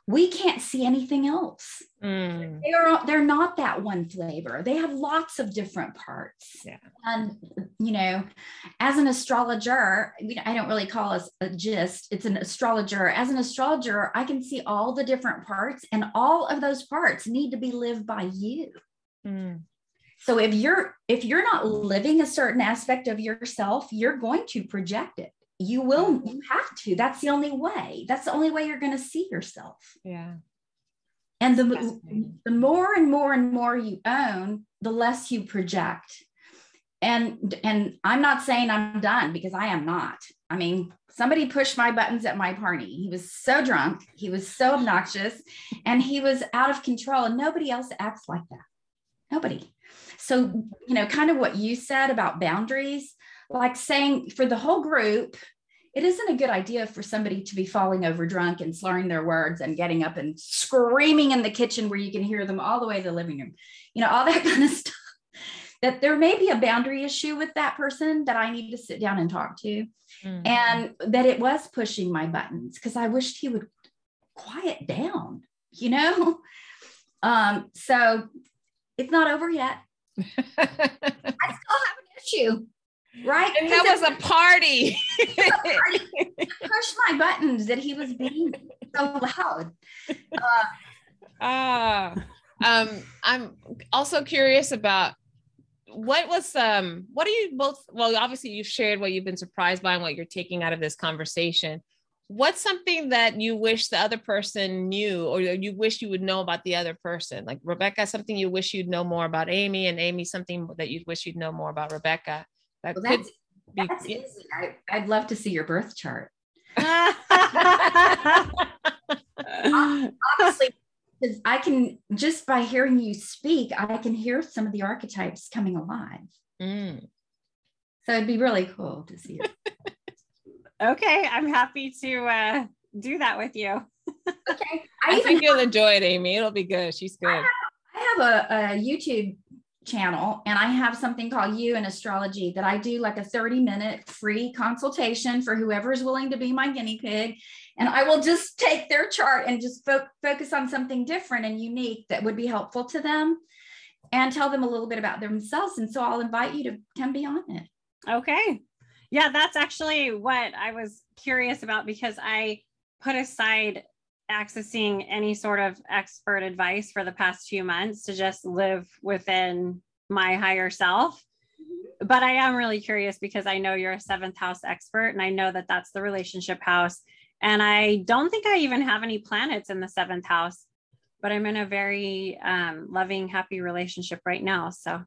we can't see anything else. Mm. They are they're not that one flavor. They have lots of different parts. Yeah. And you know, as an astrologer, I don't really call us a gist. It's an astrologer. As an astrologer, I can see all the different parts, and all of those parts need to be lived by you. Mm. So if you're if you're not living a certain aspect of yourself, you're going to project it you will you have to. That's the only way. That's the only way you're going to see yourself. Yeah. And the, the more and more and more you own the less you project. And and i'm not saying i'm done because i am not. I mean somebody pushed my buttons at my party. He was so drunk. He was so obnoxious. And he was out of control. And nobody else acts like that. Nobody. So you know kind of what you said about boundaries like saying for the whole group, it isn't a good idea for somebody to be falling over drunk and slurring their words and getting up and screaming in the kitchen where you can hear them all the way to the living room, you know, all that kind of stuff. That there may be a boundary issue with that person that I need to sit down and talk to, mm-hmm. and that it was pushing my buttons because I wished he would quiet down, you know? Um, so it's not over yet. I still have an issue right? And that was a party. Push my buttons that he was being so loud. Uh, uh, um, I'm also curious about what was um what are you both well obviously you've shared what you've been surprised by and what you're taking out of this conversation what's something that you wish the other person knew or you wish you would know about the other person like rebeca something you wish you'd know more about amy and amy something that you wish you'd know more about rebeca that well, that's, be, that's easy. I, would love to see your birth chart. Honestly, because I can just by hearing you speak, I can hear some of the archetypes coming alive. Mm. So it'd be really cool to see it. okay, I'm happy to uh, do that with you. okay, I, I think you'll enjoy it, Amy. It'll be good. She's good. I have, I have a, a YouTube channel and I have something called You in Astrology that I do like a 30 minute free consultation for whoever is willing to be my guinea pig. And I will just take their chart and just fo- focus on something different and unique that would be helpful to them and tell them a little bit about themselves. And so I'll invite you to come be on it. Okay. Yeah, that's actually what I was curious about because I put aside accessing any sort of expert advice for the past few months to just live within my higher self. But I am really curious because I know you're a seventh house expert and I know that that's the relationship house. And I don't think I even have any planets in the seventh house, but I'm in a very um, loving, happy relationship right now. So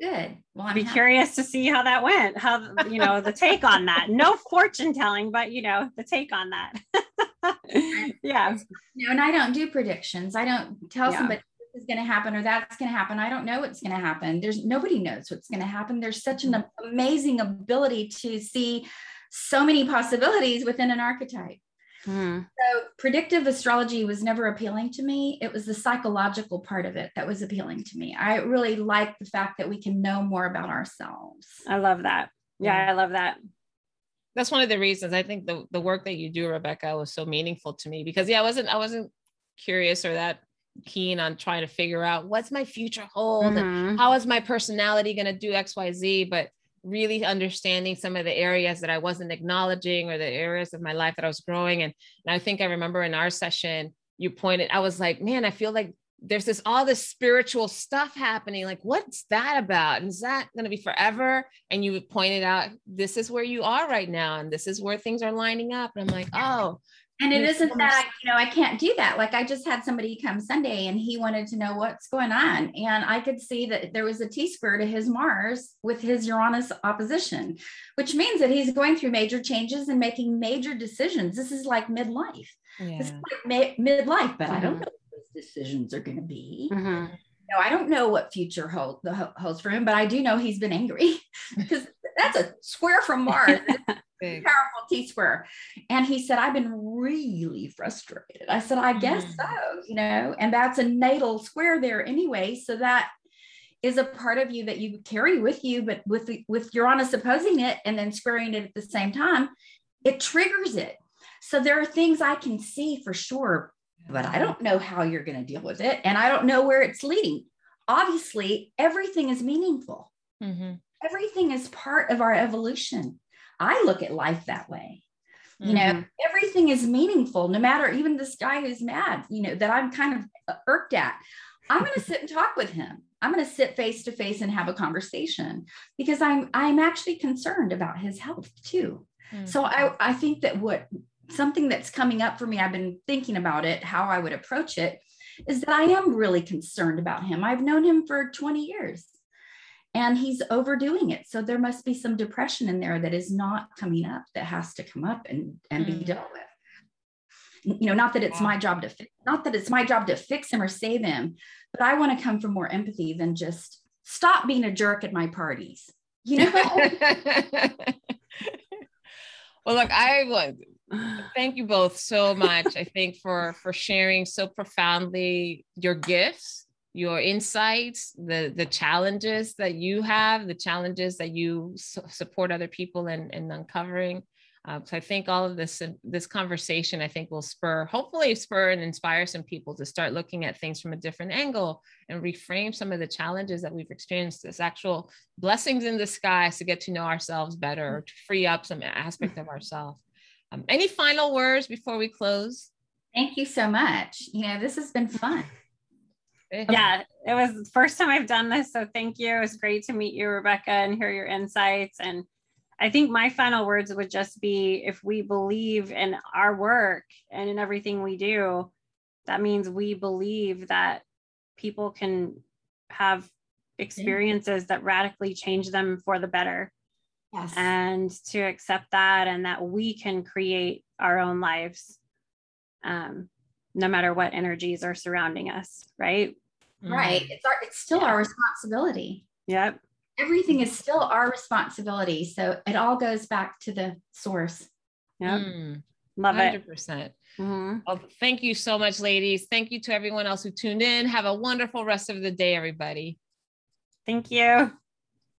Good. Well, I'm be happy. curious to see how that went. How you know the take on that. No fortune telling, but you know the take on that. yeah. No, and I don't do predictions. I don't tell yeah. somebody this is going to happen or that's going to happen. I don't know what's going to happen. There's nobody knows what's going to happen. There's such an mm-hmm. amazing ability to see so many possibilities within an archetype. Hmm. So predictive astrology was never appealing to me. It was the psychological part of it that was appealing to me. I really like the fact that we can know more about ourselves. I love that. Yeah, yeah. I love that. That's one of the reasons I think the, the work that you do, Rebeca, was so meaningful to me because yeah, I wasn't I wasn't curious or that keen on trying to figure out what's my future hold mm-hmm. and how is my personality going to do XYZ. But really understanding some of the areas that I wasn't acknowledging or the areas of my life that I was growing. And, and I think I remember in our session, you pointed, I was like, man, I feel like there's this all this spiritual stuff happening. Like, what's that about? And is that going to be forever? And you pointed out, this is where you are right now. And this is where things are lining up. And I'm like, oh, and it isn't that I, you know, I can't do that. Like I just had somebody come Sunday and he wanted to know what's going on. And I could see that there was a T square to his Mars with his Uranus opposition, which means that he's going through major changes and making major decisions. This is like midlife. Yeah. This is like ma- midlife, but mm-hmm. I don't mm-hmm. know decisions are going to be. Mm-hmm. No, I don't know what future hold, the holds for him, but I do know he's been angry because that's a square from Mars. Powerful T square. And he said, I've been really frustrated. I said, I guess mm. so, you know, and that's a natal square there anyway. So that is a part of you that you carry with you, but with the, with Uranus opposing it and then squaring it at the same time, it triggers it. So there are things I can see for sure, but I don't know how you're going to deal with it. And I don't know where it's leading. Obviously, everything is meaningful. Mm-hmm. Everything is part of our evolution. I look at life that way. You mm-hmm. know, everything is meaningful, no matter even this guy who's mad, you know, that I'm kind of irked at. I'm going to sit and talk with him. I'm going to sit face to face and have a conversation because I'm I'm actually concerned about his health too. Mm-hmm. So I I think that what something that's coming up for me, I've been thinking about it, how I would approach it, is that I am really concerned about him. I've known him for 20 years and he's overdoing it. So there must be some depression in there that is not coming up that has to come up and, and mm. be dealt with. You know, not that it's my job to fix, not that it's my job to fix him or save him, but I want to come from more empathy than just stop being a jerk at my parties. You know. well, look, I would thank you both so much. I think for for sharing so profoundly your gifts your insights, the the challenges that you have, the challenges that you su- support other people in, in uncovering. Uh, so I think all of this this conversation I think will spur, hopefully spur and inspire some people to start looking at things from a different angle and reframe some of the challenges that we've experienced as actual blessings in disguise to get to know ourselves better, to free up some aspect of ourselves. Um, any final words before we close? Thank you so much. You know, this has been fun. yeah, it was the first time I've done this. So thank you. It was great to meet you, Rebeca, and hear your insights. And I think my final words would just be if we believe in our work and in everything we do, that means we believe that people can have experiences that radically change them for the better. Yes. And to accept that and that we can create our own lives. Um, no matter what energies are surrounding us, right? Right. Mm. It's our it's still yeah. our responsibility. Yep. Everything is still our responsibility. So it all goes back to the source. Yeah. Mm. Love 100%. it. 100%. Mm-hmm. Well, thank you so much, ladies. Thank you to everyone else who tuned in. Have a wonderful rest of the day, everybody. Thank you.